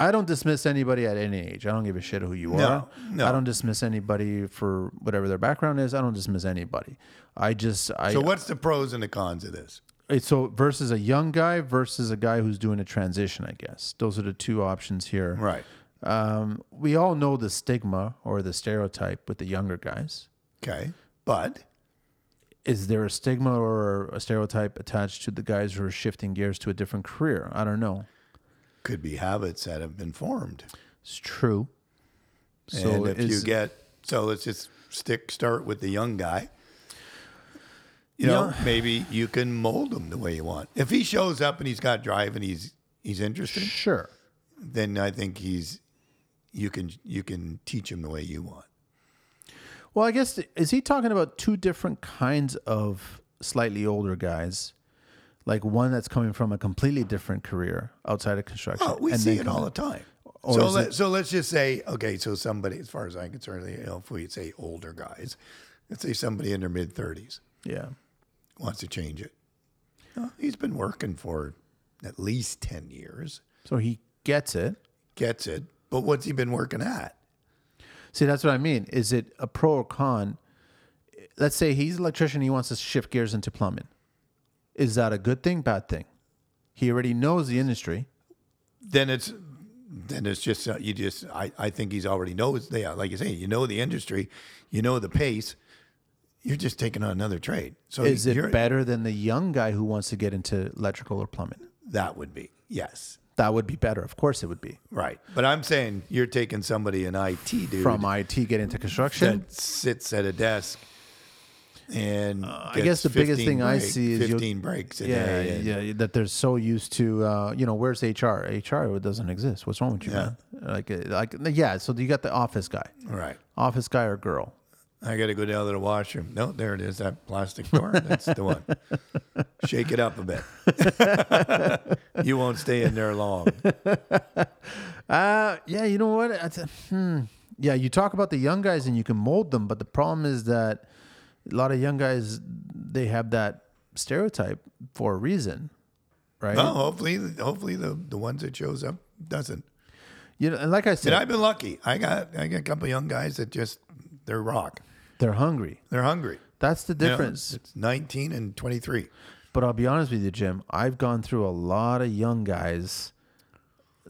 I don't dismiss anybody at any age. I don't give a shit who you
No,
are.
no.
I don't dismiss anybody for whatever their background is. I don't dismiss anybody. I just I
So what's the pros and the cons of this?
so versus a young guy versus a guy who's doing a transition. I guess those are the two options here.
Right.
Um, we all know the stigma or the stereotype with the younger guys.
Okay. But
Is there a stigma or a stereotype attached to the guys who are shifting gears to a different career? I don't know.
Could be habits that have been formed.
It's true. So
and if you get so let's just stick start with the young guy. You
Yeah.
know, maybe you can mold him the way you want. If he shows up and he's got drive and he's he's interested,
sure.
then I think he's you can you can teach him the way you want.
Well, I guess is he talking about two different kinds of slightly older guys, like one that's coming from a completely different career outside of construction.
Oh, we
and
see it all the time. So let,
it-
so let's just say okay, so somebody as far as I'm concerned, you know, if we say older guys, let's say somebody in their mid thirties
Yeah,
wants to change it. He's been working for at least ten years.
so he gets it.
gets it, but what's he been working at?
See, that's what I mean. Is it a pro or con? Let's say he's an electrician. He wants to shift gears into plumbing. Is that a good thing? Bad thing? He already knows the industry.
Then it's then it's just uh, you just I, I think he's already knows yeah like you say you know the industry, you know the pace. You're just taking on another trade. So
Is it better than the young guy who wants to get into electrical or plumbing?
That would be yes,
That would be better. Of course, it would be.
right. But I'm saying you're taking somebody in IT dude
From IT, get into construction.
that sits at a desk. And
I guess the biggest
15
thing I see is
fifteen breaks a
yeah,
day. and-
yeah, that they're so used to, uh, you know, where's HR? HR doesn't exist. What's wrong with you,
Yeah.
man? Like, uh, like, yeah. So you got the office guy,
Right.
office guy or girl.
I got to go down to the washroom. No, there it is. That plastic door. That's the one. Shake it up a bit. you won't stay in there long.
Uh, yeah. You know what? Uh, hmm. Yeah, you talk about the young guys and you can mold them, but the problem is that a lot of young guys they have that stereotype for a reason, right?
Well, hopefully, hopefully the the ones that shows up doesn't.
You know, and like I
And
said,
I've been lucky. I got I got a couple young guys that just they're rock.
they're hungry.
They're hungry.
That's the
You know,
difference.
it's 19 and 23.
But I'll be honest with you, Jim. I've gone through a lot of young guys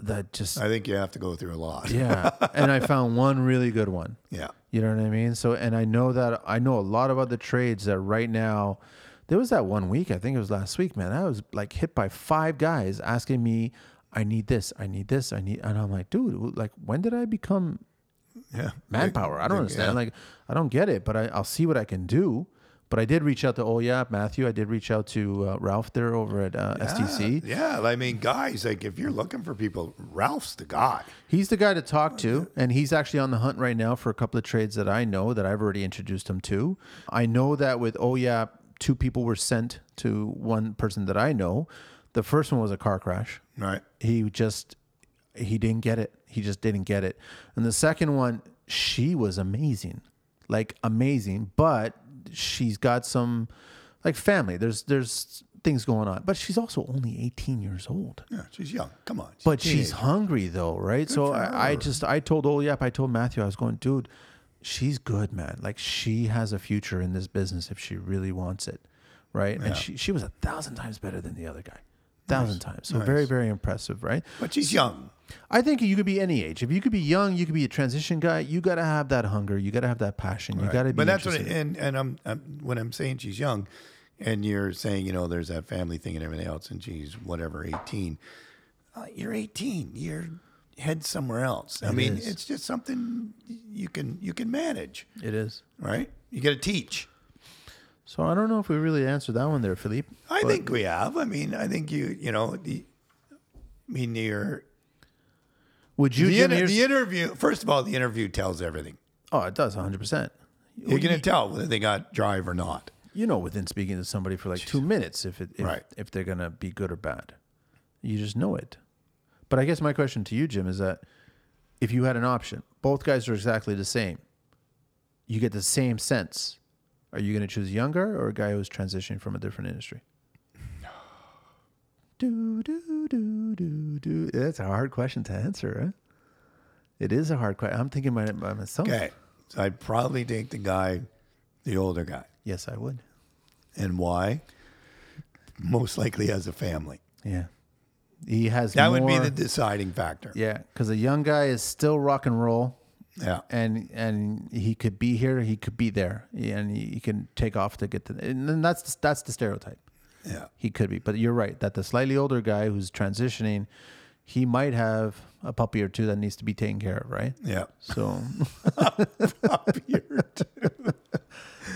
that just
I think you have to go through a lot.
yeah, and I found one really good one.
Yeah.
You know what I mean? So, and I know that I know a lot of other trades that right now. There was that one week, I think it was last week, man. I was like hit by five guys asking me, "I need this, I need this, I need," and I'm like, dude, like when did I become
Yeah.
manpower? I don't understand. Yeah. Like, I don't get it, but I, I'll see what I can do. But I did reach out to, oh yeah, Matthew. I did reach out to uh, Ralph there over at uh, STC.
Yeah, I mean, guys, like if you're looking for people, Ralph's the guy.
He's the guy to talk to, and he's actually on the hunt right now for a couple of trades that I know that I've already introduced him to. I know that with oh yeah, two people were sent to one person that I know. The first one was a car crash.
Right.
He just he didn't get it. He just didn't get it. And the second one, she was amazing. Like amazing, but she's got some like family. There's there's things going on. But she's also only 18 years old.
Yeah, she's young. Come on.
But
a
she's hungry though, right? so I, I just I told oh, Oliap, I told Matthew, I was going, dude, she's good, man. Like she has a future in this business if she really wants it, right? And she she was a thousand times better than the other guy, thousand times. So very very impressive, right?
But she's young.
I think you could be any age. If you could be young, you could be a transition guy. You got to have that hunger. You got to have that passion. You got to be.
But that's what,
interested.
and and I'm, I'm when I'm saying she's young, and you're saying you know there's that family thing and everything else, and she's whatever 18. Uh, you're 18. You're head somewhere else. I mean,
is.
it's just something you can you can manage,
it is.
right? You got to teach.
So I don't know if we really answered that one there, Philippe.
I think we have. I mean, I think you you know the. I mean, you're
Would you?
the, inter- the interview. First of all, the interview tells everything.
oh, it does 100. percent
You're going to tell whether they got drive or not.
you know within speaking to somebody for like two minutes if it if,
Right.
if they're gonna be good or bad. You just know it. But I guess my question to you, Jim, is that if you had an option, both guys are exactly the same. You get the same sense. Are you gonna choose younger or a guy who's transitioning from a different industry? Do do do do do. That's a hard question to answer. Right? It is a hard question. I'm thinking by, by myself.
Okay. So I'd probably take the guy, the older guy.
Yes, I would.
And why? Most likely has a family.
Yeah. He has
That would be the deciding factor.
Yeah, because a young guy is still rock and roll,
Yeah.
and and he could be here, he could be there, and he, he can take off to get to. And then that's that's the stereotype.
Yeah.
He could be, but you're right that the slightly older guy who's transitioning, he might have a puppy or two that needs to be taken care of, right?
Yeah.
So puppy or two.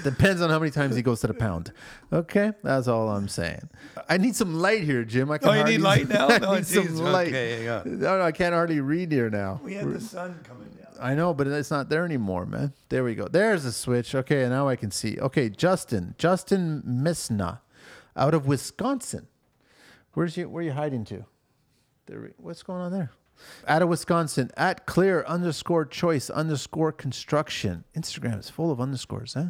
depends on how many times he goes to the pound. Okay, that's all I'm saying. I need some light here, Jim. I can
Oh, you
hardly-
need light now?
I
No,
need some light.
okay, yeah.
No, no, I can't hardly read here now.
We had the sun coming.
I know, but it's not there anymore, man. There we go. There's the switch. Okay, now I can see. Okay, Justin, Justin Misna, out of Wisconsin. Where's you? Where are you hiding to? There. we- What's going on there? Out of Wisconsin, at clear underscore choice underscore construction. Instagram is full of underscores, huh?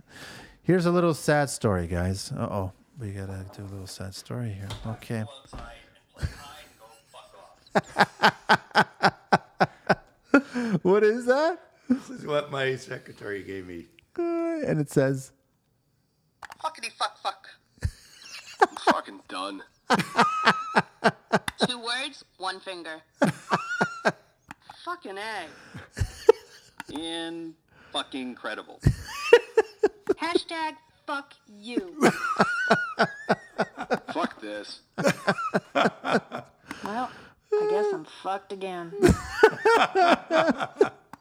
Here's a little sad story, guys. Uh oh, we gotta do a little sad story here. Okay. What is that?
This is what my secretary gave me.
Uh, And it says.
Fuckity fuck fuck.
I'm fucking done.
Two words, one finger. Fucking A.
And fucking credible.
Hashtag fuck you.
Fuck this.
Well, I guess I'm fucked again.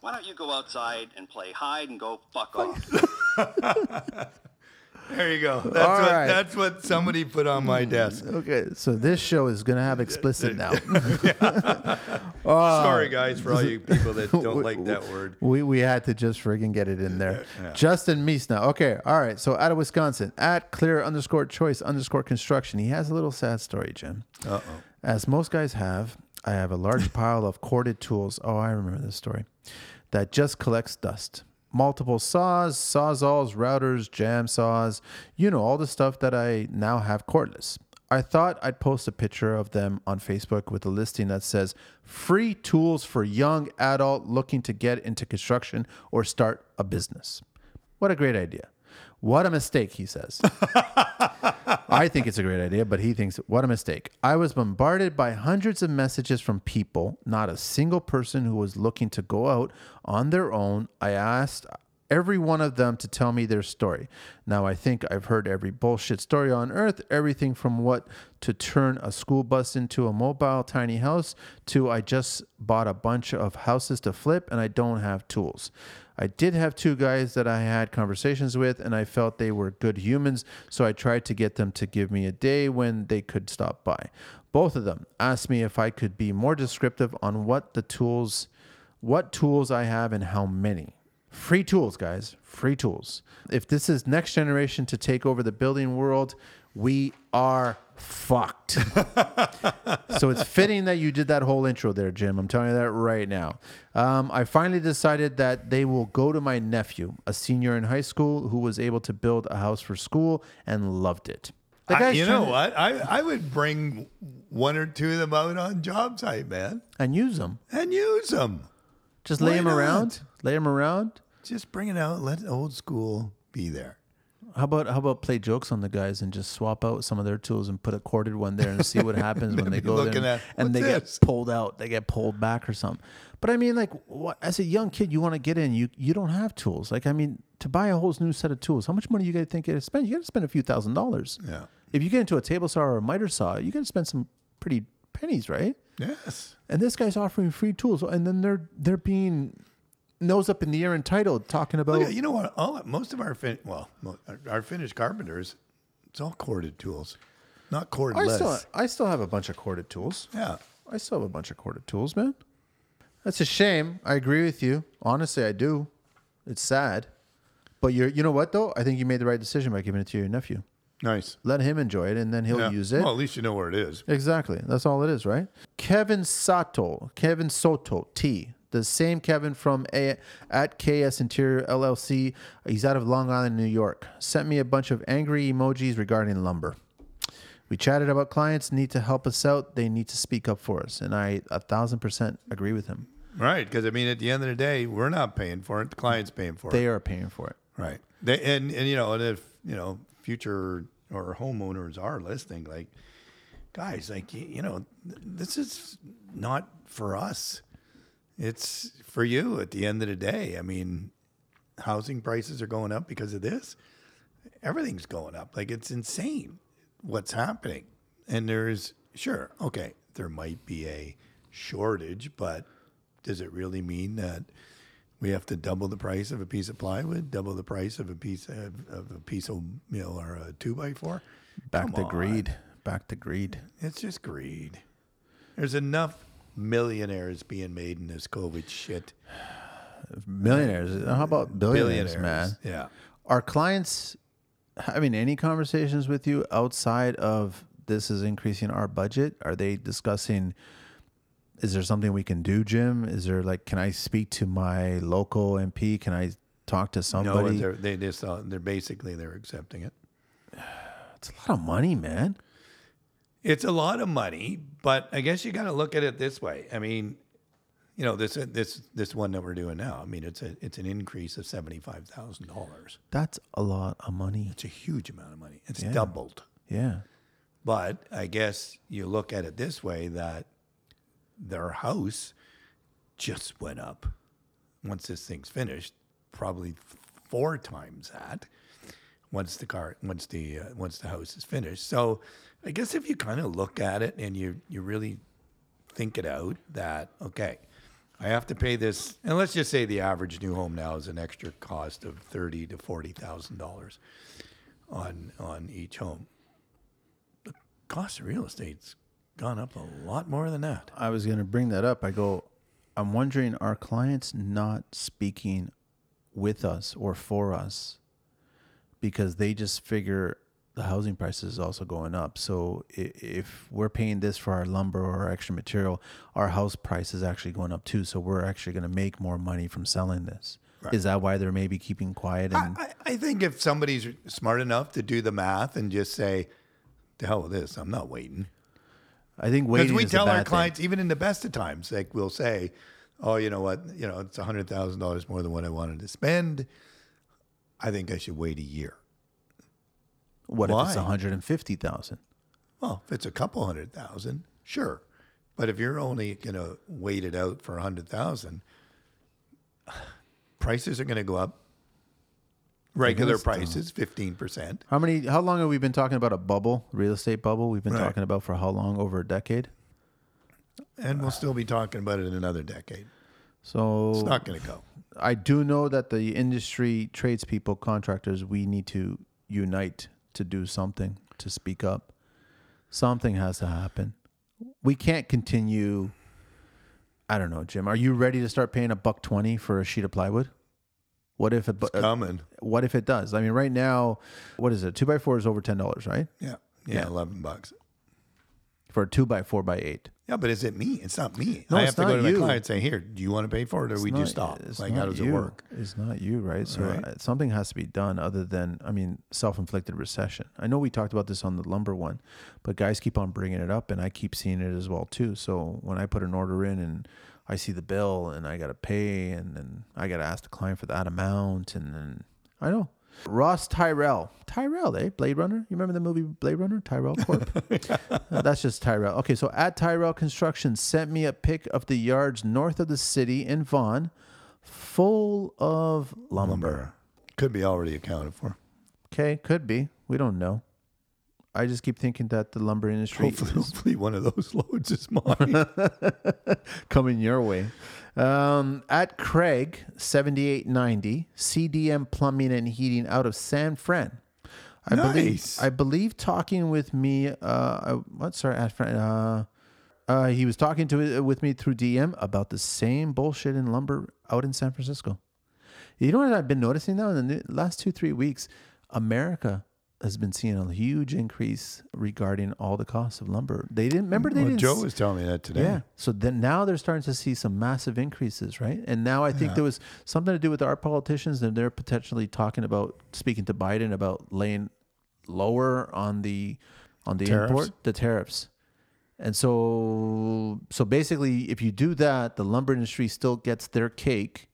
Why don't you go outside and play hide and go fuck off?
There you go. That's
All
what
right.
that's what somebody put on my desk.
Okay, so this show is gonna have explicit now.
Sorry guys for all you people that don't like that word.
We we had to just friggin' get it in there. Justin Meesna. Okay, all right. So out of Wisconsin, at clear underscore choice underscore construction. He has a little sad story, Jim.
Uh oh.
As most guys have, I have a large pile of corded tools. Oh, I remember this story. That just collects dust. Multiple saws, sawzalls, routers, jamb saws, you know, all the stuff that I now have cordless. I thought I'd post a picture of them on Facebook with a listing that says free tools for young adult looking to get into construction or start a business. What a great idea. What a mistake, he says. I think it's a great idea, but he thinks, what a mistake. I was bombarded by hundreds of messages from people, not a single person who was looking to go out on their own. I asked every one of them to tell me their story. Now, I think I've heard every bullshit story on earth, everything from what to turn a school bus into a mobile tiny house to I just bought a bunch of houses to flip and I don't have tools. I did have two guys that I had conversations with, and I felt they were good humans, so I tried to get them to give me a day when they could stop by. Both of them asked me if I could be more descriptive on what the tools, what tools I have, and how many. Free tools, guys. Free tools. If this is next generation to take over the building world, we are fucked. so it's fitting that you did that whole intro there, Jim. I'm telling you that right now. Um, I finally decided that they will go to my nephew, a senior in high school who was able to build a house for school and loved it.
I- you know
to-
what? I, I would bring one or two of them out on job site, man,
And use them.
and use them.
Just
Why
lay them
not?
around. Lay them around.
Just bring it out. Let old school be there.
How about how about play jokes on the guys and just swap out some of their tools and put a corded one there and see what happens when they go there and,
at,
and they
this?"
get pulled out, they get pulled back or something. But I mean, like, what, as a young kid, you want to get in, you you don't have tools. Like, I mean, to buy a whole new set of tools, how much money you got to think you got to spend? You got to spend a few thousand dollars.
Yeah.
If you get into a table saw or a miter saw, you got to spend some pretty pennies, right?
Yes.
And this guy's offering free tools, and then they're they're being nose up in the air entitled, talking about.
Look, you know what? All most of our fin- well, our, our finished carpenters, it's all corded tools, not
I
cordless.
still I still have a bunch of corded tools.
yeah.
I still have a bunch of corded tools, man. That's a shame. I agree with you. Honestly, I do. It's sad. But you're, you know what though? I think you made the right decision by giving it to your nephew.
Nice.
Let him enjoy it, and then he'll
Yeah.
use it.
Well, at least you know where it is.
Exactly. That's all it is, right? Kevin Sato, Kevin Soto T, the same Kevin from A- at KS Interior LLC. He's out of Long Island, New York. Sent me a bunch of angry emojis regarding lumber. We chatted about clients need to help us out. They need to speak up for us, and I a thousand percent agree with him.
Right. Because, I mean, at the end of the day, we're not paying for it. The client's paying for it.
They are paying for it.
Right. They, and, and, you know, and if, you know, future or homeowners are listening, like, guys, like, you, know, th- this is not for us. It's for you at the end of the day. I mean, housing prices are going up because of this. Everything's going up. Like, it's insane what's happening. And there's, sure, okay, there might be a shortage, but does it really mean that we have to double the price of a piece of plywood, double the price of a piece of, of a piece of you know or a two by four.
Back
Come
to
on.
greed. Back to greed.
It's just greed. There's enough millionaires being made in this COVID shit.
Millionaires. How about billionaires, man?
Yeah.
Are clients having any conversations with you outside of this is increasing our budget? Are they discussing is there something we can do, Jim? Is there like can I speak to my local MP? Can I talk to
No,
somebody?
they're, they just uh, they're basically they're accepting it.
it's a lot of money, man.
It's a lot of money, but I guess you got to look at it this way. I mean, you know this this this one that we're doing now. I mean, it's a it's an increase of seventy five thousand dollars.
That's a lot of money.
It's a huge amount of money. It's
Yeah.
doubled.
Yeah.
But I guess you look at it this way that their house just went up once this thing's finished, probably four times that once the car once the uh, once the house is finished. So I guess if you kind of look at it and you you really think it out that okay, I have to pay this and let's just say the average new home now is an extra cost of thirty to forty thousand dollars on on each home The cost of real estate's gone up a lot more than that.
I was going to bring that up. I go, I'm wondering, are clients not speaking with us or for us because they just figure the housing prices is also going up. So if we're paying this for our lumber or our extra material, our house price is actually going up too. So we're actually going to make more money from selling this. Is that why they're maybe keeping quiet? And
I, I think if somebody's smart enough to do the math and just say, "The hell with this, I'm not waiting,"
I think waiting. because we
tell our
bad thing.
clients, even in the best of times, like we'll say, "Oh, you know what? You know, it's hundred thousand dollars more than what I wanted to spend. I think I should wait a year."
What if it's
Why?
150,000?
Well, if it's a couple hundred thousand, sure. But if you're only going to wait it out for a hundred thousand, prices are going to go up. Regular
uh,
prices, fifteen percent.
How many? How long have we been talking about a bubble, real estate bubble? We've been
Right.
talking about for how long? Over a decade.
And we'll still be talking about it in another decade.
So
It's not going to go.
I do know that the industry, tradespeople, contractors, we need to unite to do something to speak up. Something has to happen. We can't continue. I don't know, Jim. Are you ready to start paying a buck twenty for a sheet of plywood? What if it?
It's coming.
Uh, what if it does? I mean, right now, what is it? Two by four is over ten dollars, right?
Yeah. yeah.
Yeah.
Eleven bucks.
For a two by four by eight.
Yeah, but is it me? It's not me.
No,
I
it's
have to go to my client and say, "Here, do you want to pay for it, or we
not-
just stop?"
it's
Like, how does
you.
it work?
It's not you, right? So
Right.
uh, something has to be done other than, I mean, self-inflicted recession. I know we talked about this on the lumber one, but guys keep on bringing it up, and I keep seeing it as well too. So when I put an order in and I see the bill and I got to pay, and then I got to ask the client for that amount, and then I know. Ross Tyrell, Tyrell, eh? Blade Runner. You remember the movie Blade Runner? Tyrell Corp. Uh, that's just Tyrell. Okay, so at Tyrell Construction sent me a pic of the yards north of the city in Vaughan, full of lumber.
Could be already accounted for.
Okay, could be. We don't know. I just keep thinking that the lumber industry
Hopefully, hopefully, one of those loads is mine.
coming your way. Um, at Craig seventy eight ninety CDM Plumbing and Heating out of San Fran. I believe I believe talking with me. Uh, I- what? Sorry. Uh, uh, he was talking to with me through DM about the same bullshit in lumber out in San Francisco. You know what I've been noticing now in the last two three weeks, America has been seeing a huge increase regarding all the costs of lumber. They didn't remember they
Well,
didn't.
Joe was telling me that today.
yeah. So then now they're starting to see some massive increases, right? And now I think
Yeah.
there was something to do with our politicians, and they're potentially talking about speaking to Biden about laying lower on the on the
Tariffs?
import the tariffs. And so so basically if you do that, the lumber industry still gets their cake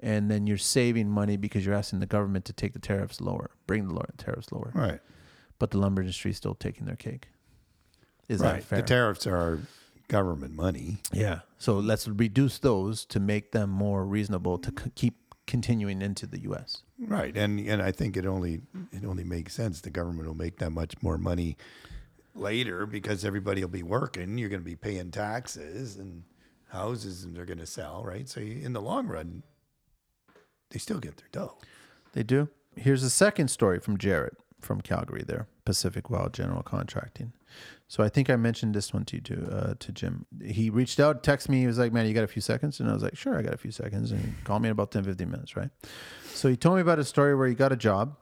and then you're saving money because you're asking the government to take the tariffs lower, bring the tariffs lower.
Right.
But the lumber industry is still taking their cake. Is that fair?
The tariffs are government money.
Yeah. So let's reduce those to make them more reasonable to c- keep continuing into the U.S.
Right. And and I think it only it only makes sense. The government will make that much more money later because everybody will be working. You're going to be paying taxes and houses and they're going to sell, right? So you, in the long run, they still get their dough.
They do. Here's a second story from Jarrett from Calgary. There, Pacific Wild General Contracting. So I think I mentioned this one to you too, uh, to Jim. He reached out, texted me. He was like, "Man, you got a few seconds?" And I was like, "Sure, I got a few seconds." And he called me in about 10, 15 minutes, right? So he told me about a story where he got a job.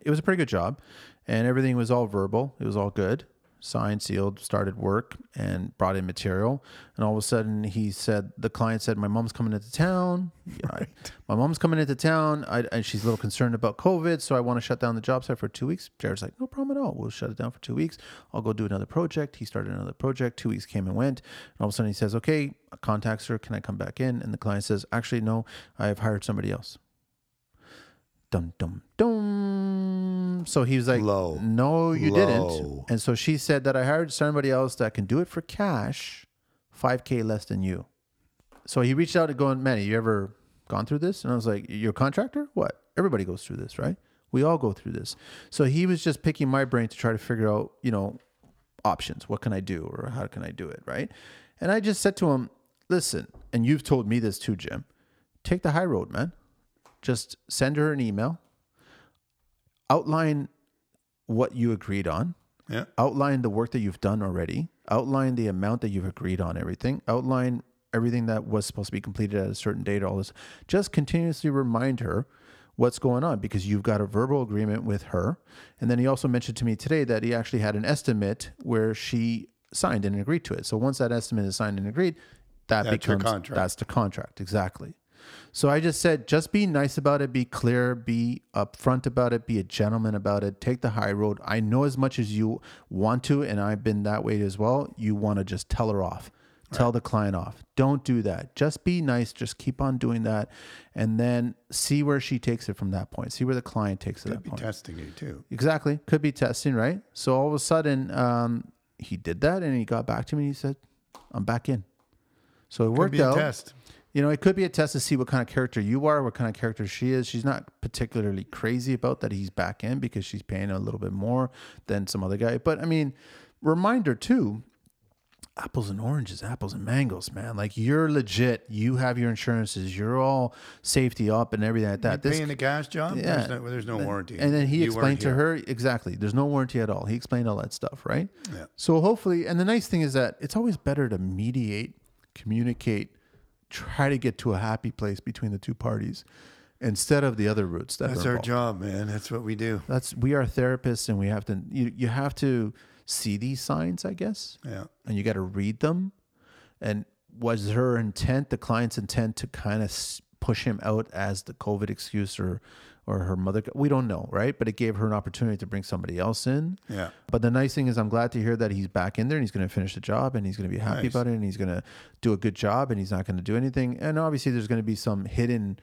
It was a pretty good job, and everything was all verbal. It was all good. Signed, sealed, started work, and brought in material. And all of a sudden, he said, the client said, "My mom's coming into town. Yeah, I- my mom's coming into town. I, and she's a little concerned about COVID, so I want to shut down the job site for two weeks." Jarrett's like, "No problem at all. We'll shut it down for two weeks. I'll go do another project." He started another project. Two weeks came and went. And all of a sudden, he says, "Okay." Contacts her. Can I come back in? And the client says, "Actually, no. I have hired somebody else." Dum dum dum. So he was like,
Low.
"No, you
Low.
didn't." And so she said that I hired somebody else that can do it for cash, five k less than you. So he reached out to going, Manny, you ever gone through this? And I was like, You're a contractor? What? Everybody goes through this, right? We all go through this. So he was just picking my brain to try to figure out, you know, options. What can I do or how can I do it, right? And I just said to him, Listen, and you've told me this too, Jim. Take the high road, man. Just send her an email, outline what you agreed on,
Yeah.
outline the work that you've done already, outline the amount that you've agreed on everything, outline everything that was supposed to be completed at a certain date, all this. Just continuously remind her what's going on because you've got a verbal agreement with her. And then he also mentioned to me today that he actually had an estimate where she signed and agreed to it. So once that estimate is signed and agreed, that
That's
becomes
contract.
that's the contract exactly. So I just said, just be nice about it, be clear, be upfront about it, be a gentleman about it, take the high road. I know as much as you want to, and I've been that way as well. You want to just tell her off, tell the client off. Don't do that. Just be nice. Just keep on doing that, and then see where she takes it from that point. See where the client takes it
Could
that
be
point.
testing you too.
Exactly. Could be testing, right? So all of a sudden, um, he did that and he got back to me and he said, I'm back in. So it
Could
worked
be a
out.
test.
You know, it could be a test to see what kind of character you are, what kind of character she is. She's not particularly crazy about that he's back in because she's paying a little bit more than some other guy. But I mean, reminder too, apples and oranges, apples and mangoes, man. Like you're legit. You have your insurances. You're all safety up and everything like that.
You're
This
paying the gas job?
yeah.
There's no, there's no warranty.
and then he
You
explained to
here.
her exactly. There's no warranty at all. He explained all that stuff, right?
Yeah.
So hopefully, and the nice thing is that it's always better to mediate, communicate, try to get to a happy place between the two parties, instead of the other routes that
That's our job, man. That's what we do.
That's we are therapists, and we have to. You you have to see these signs, I guess,
Yeah.
and you got to read them. And was her intent, the client's intent, to kind of push him out as the COVID excuse or or her mother? We don't know, right? But it gave her an opportunity to bring somebody else in.
Yeah.
But the nice thing is, I'm glad to hear that he's back in there and he's going to finish the job and he's going to be happy
Nice.
about it and he's going to do a good job and he's not going to do anything. And obviously, there's going to be some hidden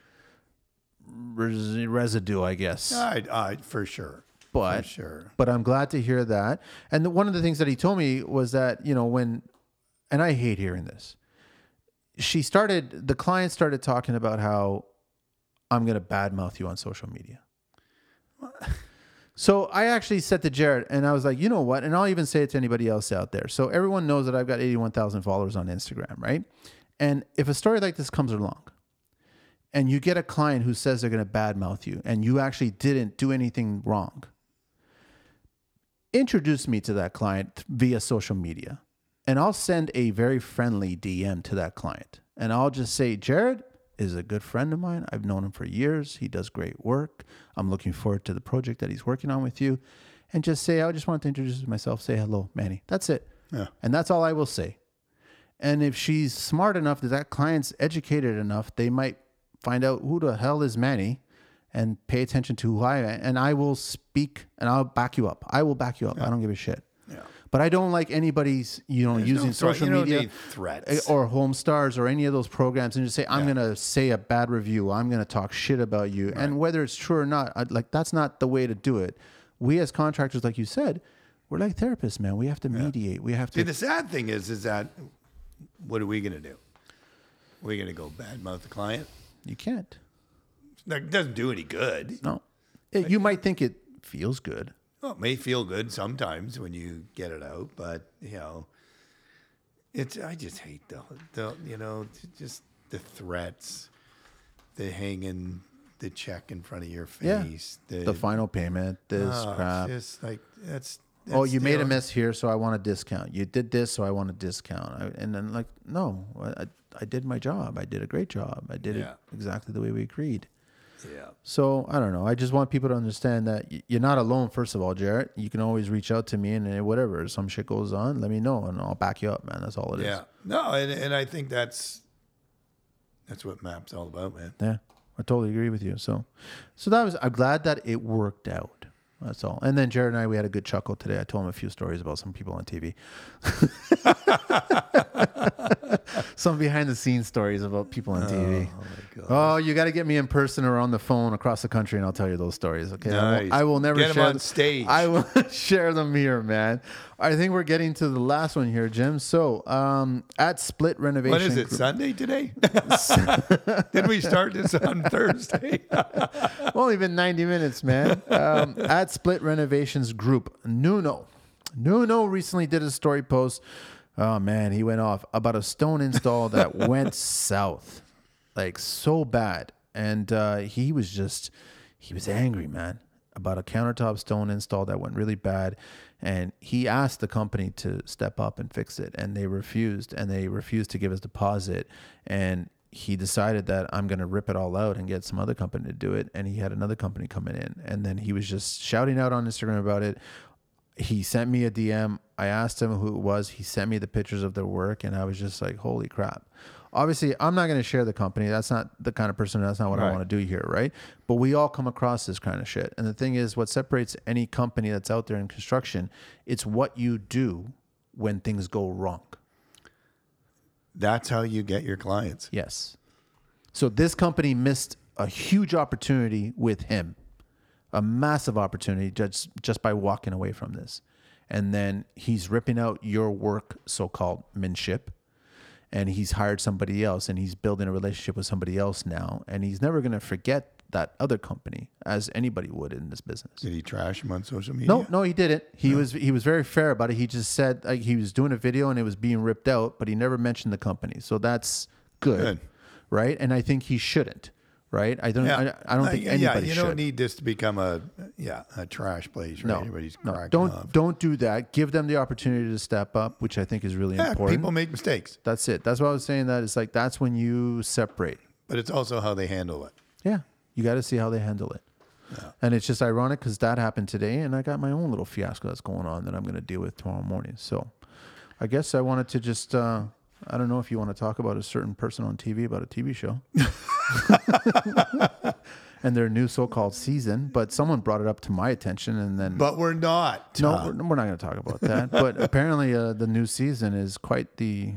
res- residue, I guess.
I, I, for sure.
But
for sure.
but I'm glad to hear that. And the, one of the things that he told me was that you know when, and I hate hearing this. She started. The client started talking about how I'm going to badmouth you on social media. So I actually said to Jarrett, and I was like, you know what? And I'll even say it to anybody else out there. So everyone knows that I've got 81,000 followers on Instagram, right? And if a story like this comes along, and you get a client who says they're going to badmouth you, and you actually didn't do anything wrong, introduce me to that client via social media and I'll send a very friendly DM to that client and I'll just say, Jared, is a good friend of mine. I've known him for years. He does great work. I'm looking forward to the project that he's working on with you. And just say, I just want to introduce myself. Say hello, Manny. That's it.
Yeah.
And that's all I will say. And if she's smart enough that that client's educated enough, they might find out who the hell is Manny and pay attention to who I am. And I will speak and I'll back you up. I will back you up. I don't give a shit.
Yeah.
But I don't like anybody's, you know, using
no
social
you
media
threats.
Eh, or HomeStars or any of those programs and just say, I'm
Yeah.
going to say a bad review. I'm going to talk shit about you. And whether it's true or not, I, like that's not the way to do it. We as contractors, like you said, we're like therapists, man. We have to mediate. We have to.
See, the sad thing is, is that what are we going to do? We're going to go badmouth the client?
You can't.
That doesn't do any good.
No. It- you might think it feels good.
Well, it may feel good sometimes when you get it out, but you know, it's. I just hate the, the you know, just the threats, the hanging the check in front of your face,
Yeah.
face.
The final payment, this
oh,
crap.
Just like that's.
oh, you
the
made a mess here, so I want a discount. You did this, so I want a discount. I, and then, like, no, I, I did my job. I did a great job. I did
Yeah.
it exactly the way we agreed.
Yeah.
So I don't know. I just want people to understand that you're not alone. First of all, Jarrett, you can always reach out to me and uh, whatever some shit goes on, let me know and I'll back you up, man. That's all it is.
Yeah. No, and and I think that's that's what Map's all about, man.
Yeah, I totally agree with you. So, so that was. I'm glad that it worked out. That's all. And then Jarrett and I, we had a good chuckle today. I told him a few stories about some people on TV. some behind the scenes stories about people on TV. Oh, oh, you got to get me in person or on the phone across the country, and I'll tell you those stories. Okay, I, will, I will never
Get
share them on
stage.
I will share them here, man. I think we're getting to the last one here, Jim. So, um, at Split Renovation,
What is it?
Group-
Sunday today? Did we start this on Thursday?
Only been 90 minutes, man. Um, at Split Renovations Group, Nuno. Nuno recently did a story post. Oh, man, he went off about a stone install that went south. Like, so bad. And uh, he was just, he was angry, man, about a countertop stone install that went really bad. And he asked the company to step up and fix it. And they refused. And they refused to give his deposit. And he decided that I'm going to rip it all out and get some other company to do it. And he had another company coming in. And then he was just shouting out on Instagram about it. He sent me a DM. I asked him who it was. He sent me the pictures of their work. And I was just like, holy crap. Obviously, I'm not going to share the company. That's not the kind of person, that's not what I want to do here, right? But we all come across this kind of shit. And the thing is, what separates any company that's out there in construction, it's what you do when things go wrong.
That's how you get your clients.
Yes. So this company missed a huge opportunity with him, a massive opportunity just just by walking away from this. And then he's ripping out your work, so-called manship, and he's hired somebody else, and he's building a relationship with somebody else now, and he's never going to forget that other company as anybody would in this business.
Did he trash him on social media?
No, no, he didn't. He was he was very fair about it. He just said like he was doing a video and it was being ripped out, but he never mentioned the company. So that's good,
Good.
right? And I think he shouldn't, right? I don't. I, I don't think
Uh,
think
yeah,
anybody
you
should.
don't need this to become a yeah a trash place. Right?
no,
Everybody's
no, don't
off.
don't do that. Give them the opportunity to step up, which I think is really
Yeah,
important.
people make mistakes,
that's it. That's why I was saying that it's like that's when you separate.
but it's also how they handle it.
Yeah, you got to see how they handle it. Yeah. And it's just ironic because that happened today, and I got my own little fiasco that's going on that I'm going to deal with tomorrow morning. So, I guess I wanted to just. Uh, I don't know if you want to talk about a certain person on TV about a TV show and their new so-called season, but someone brought it up to my attention, and then
But we're not.
no,
Tom.
we're, we're not going to talk about that. but apparently, uh, the new season is quite the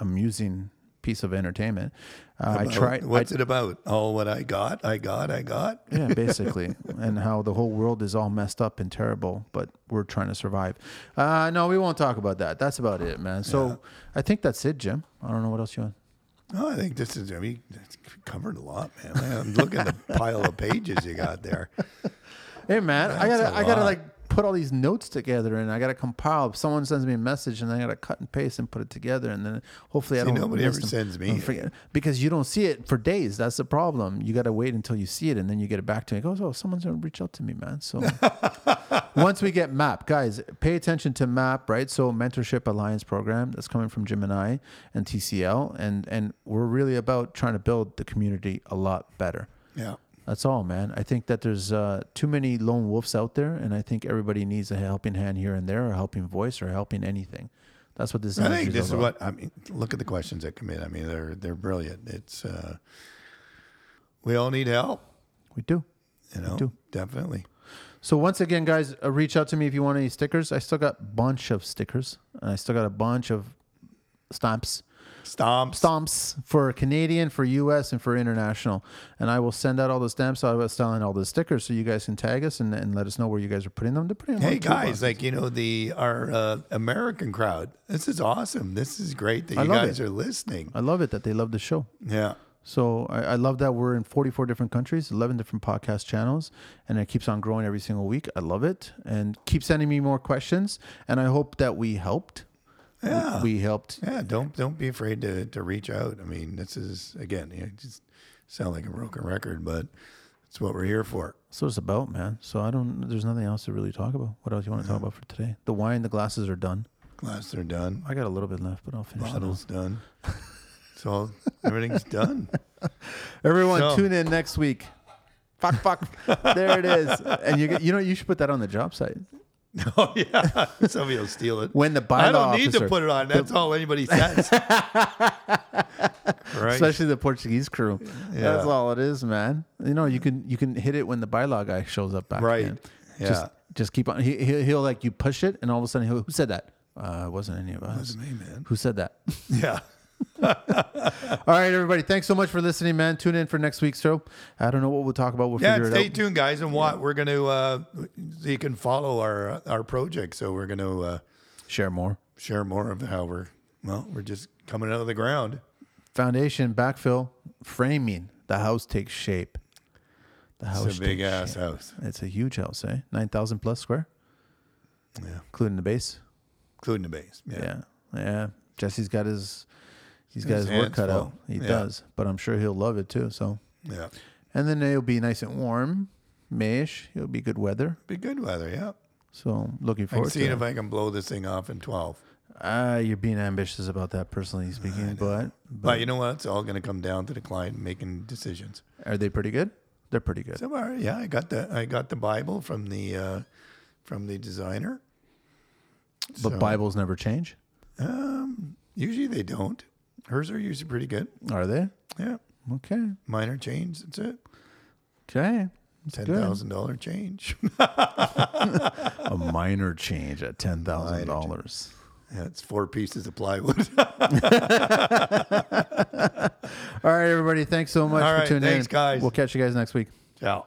amusing piece of entertainment. Uh, I tried.
What's
I,
it about? Oh, what I got, I got, I got.
yeah, basically, and how the whole world is all messed up and terrible, but we're trying to survive. Uh, no, we won't talk about that. That's about it, man. So I think that's it, Jim. I don't know what else you want.
Oh, I think this is. I mean, it's covered a lot, man. Man, I'm looking at the pile of pages you got there.
Hey, man, I gotta, I gotta like put all these notes together, and I gotta compile. If someone sends me a message, and I gotta cut and paste and put it together, and then hopefully I don't.
nobody ever
them.
sends me
forget- because you don't see it for days. That's the problem. You gotta wait until you see it, and then you get it back to me. It goes, oh, someone's gonna reach out to me, man. So once we get MAP, guys, pay attention to MAP, right? So Mentorship Alliance program that's coming from Jim and I and TCL, and and we're really about trying to build the community a lot better.
Yeah.
That's all, man. I think that there's uh, too many lone wolves out there, and I think everybody needs a helping hand here and there, or a helping voice, or helping anything. That's what this.
Is.
I
think this is what I mean. Look at the questions that come in. I mean, they're they're brilliant. It's uh, we all need help.
we do.
You know, we
do.
definitely.
So once again, guys, uh, reach out to me if you want any stickers. I still got a bunch of stickers, and I still got a bunch of stamps,
Stomps.
stamps for Canadian, for U.S., and for international. And I will send out all the stamps. I was selling all the stickers, so you guys can tag us and, and let us know where you guys are putting them. They're putting them.
Hey guys, like you know the our uh, American crowd. This is awesome. This is great that you guys
it.
are listening.
I love it that they love the show.
Yeah.
So I, I love that we're in 44 different countries, 11 different podcast channels, and it keeps on growing every single week. I love it, and keep sending me more questions. And I hope that we helped.
Yeah.
we, helped.
Yeah, don't don't be afraid to, to reach out. I mean, this is again, you know, just sound like a broken record, but it's what we're here for.
That's what it's about, man. So I don't. There's nothing else to really talk about. What else you want to talk about for today? The wine, the glasses are done.
Glasses are done.
I got a little bit left, but I'll finish.
Bottles done. So everything's done.
Everyone,
So-
tune in next week. Fuck, fuck. there it is. And you, get- you know, you should put that on the job site.
Oh yeah, somebody will steal it.
When the bylaw
I don't need
officer-
to put it on. That's all anybody says. right?
especially the Portuguese crew. That's all it is, man. You know, you can you can hit it when the bylaw guy shows up back.
Right. Yeah.
Just just keep on. He, he'll, he'll like you push it, and all of a sudden, he'll, who said that? Uh, it wasn't any of us.
It Wasn't me, man.
Who said that?
yeah.
all right, everybody. Thanks so much for listening, man. Tune in for next week's show. I don't know what we'll talk about. We'll
Yeah,
figure
stay
it out.
tuned, guys, and what we're going to. Uh, you can follow our our project. So we're going to uh,
Share more.
share more of how we're well. We're just coming out of the ground.
Foundation, backfill, framing. The house takes shape. The house
It's a big ass
shape.
house.
It's a huge house, eh? Nine thousand plus square,
Yeah,
including the base.
including the base. Yeah.
Yeah. yeah, Jesse's got his he's got
His
his, work cut
full.
out. He
Yeah.
does, but I'm sure he'll love it too. So,
yeah.
and then it'll be nice and warm, Mayish. It'll be good weather.
Be good weather. Yeah.
So, looking
I'm
forward
seeing
to
if. I can blow this thing off in twelve.
Ah, you're being ambitious about that, personally speaking. But,
But
but
you know what? It's all going to come down to the client making decisions.
are they pretty good? They're pretty good.
So right, yeah, I got the I got the Bible from the uh, from the designer.
But
So,
Bibles never change,
um, usually they don't. Hers are usually pretty good.
are they?
Yeah,
Okay.
minor change. That's it.
Okay. That's
ten thousand dollar change.
A minor change at ten thousand dollars.
yeah, it's four pieces of plywood.
All right, everybody. Thanks so much
All
for
right,
tuning in.
thanks, guys.
We'll catch you guys next week.
Ciao.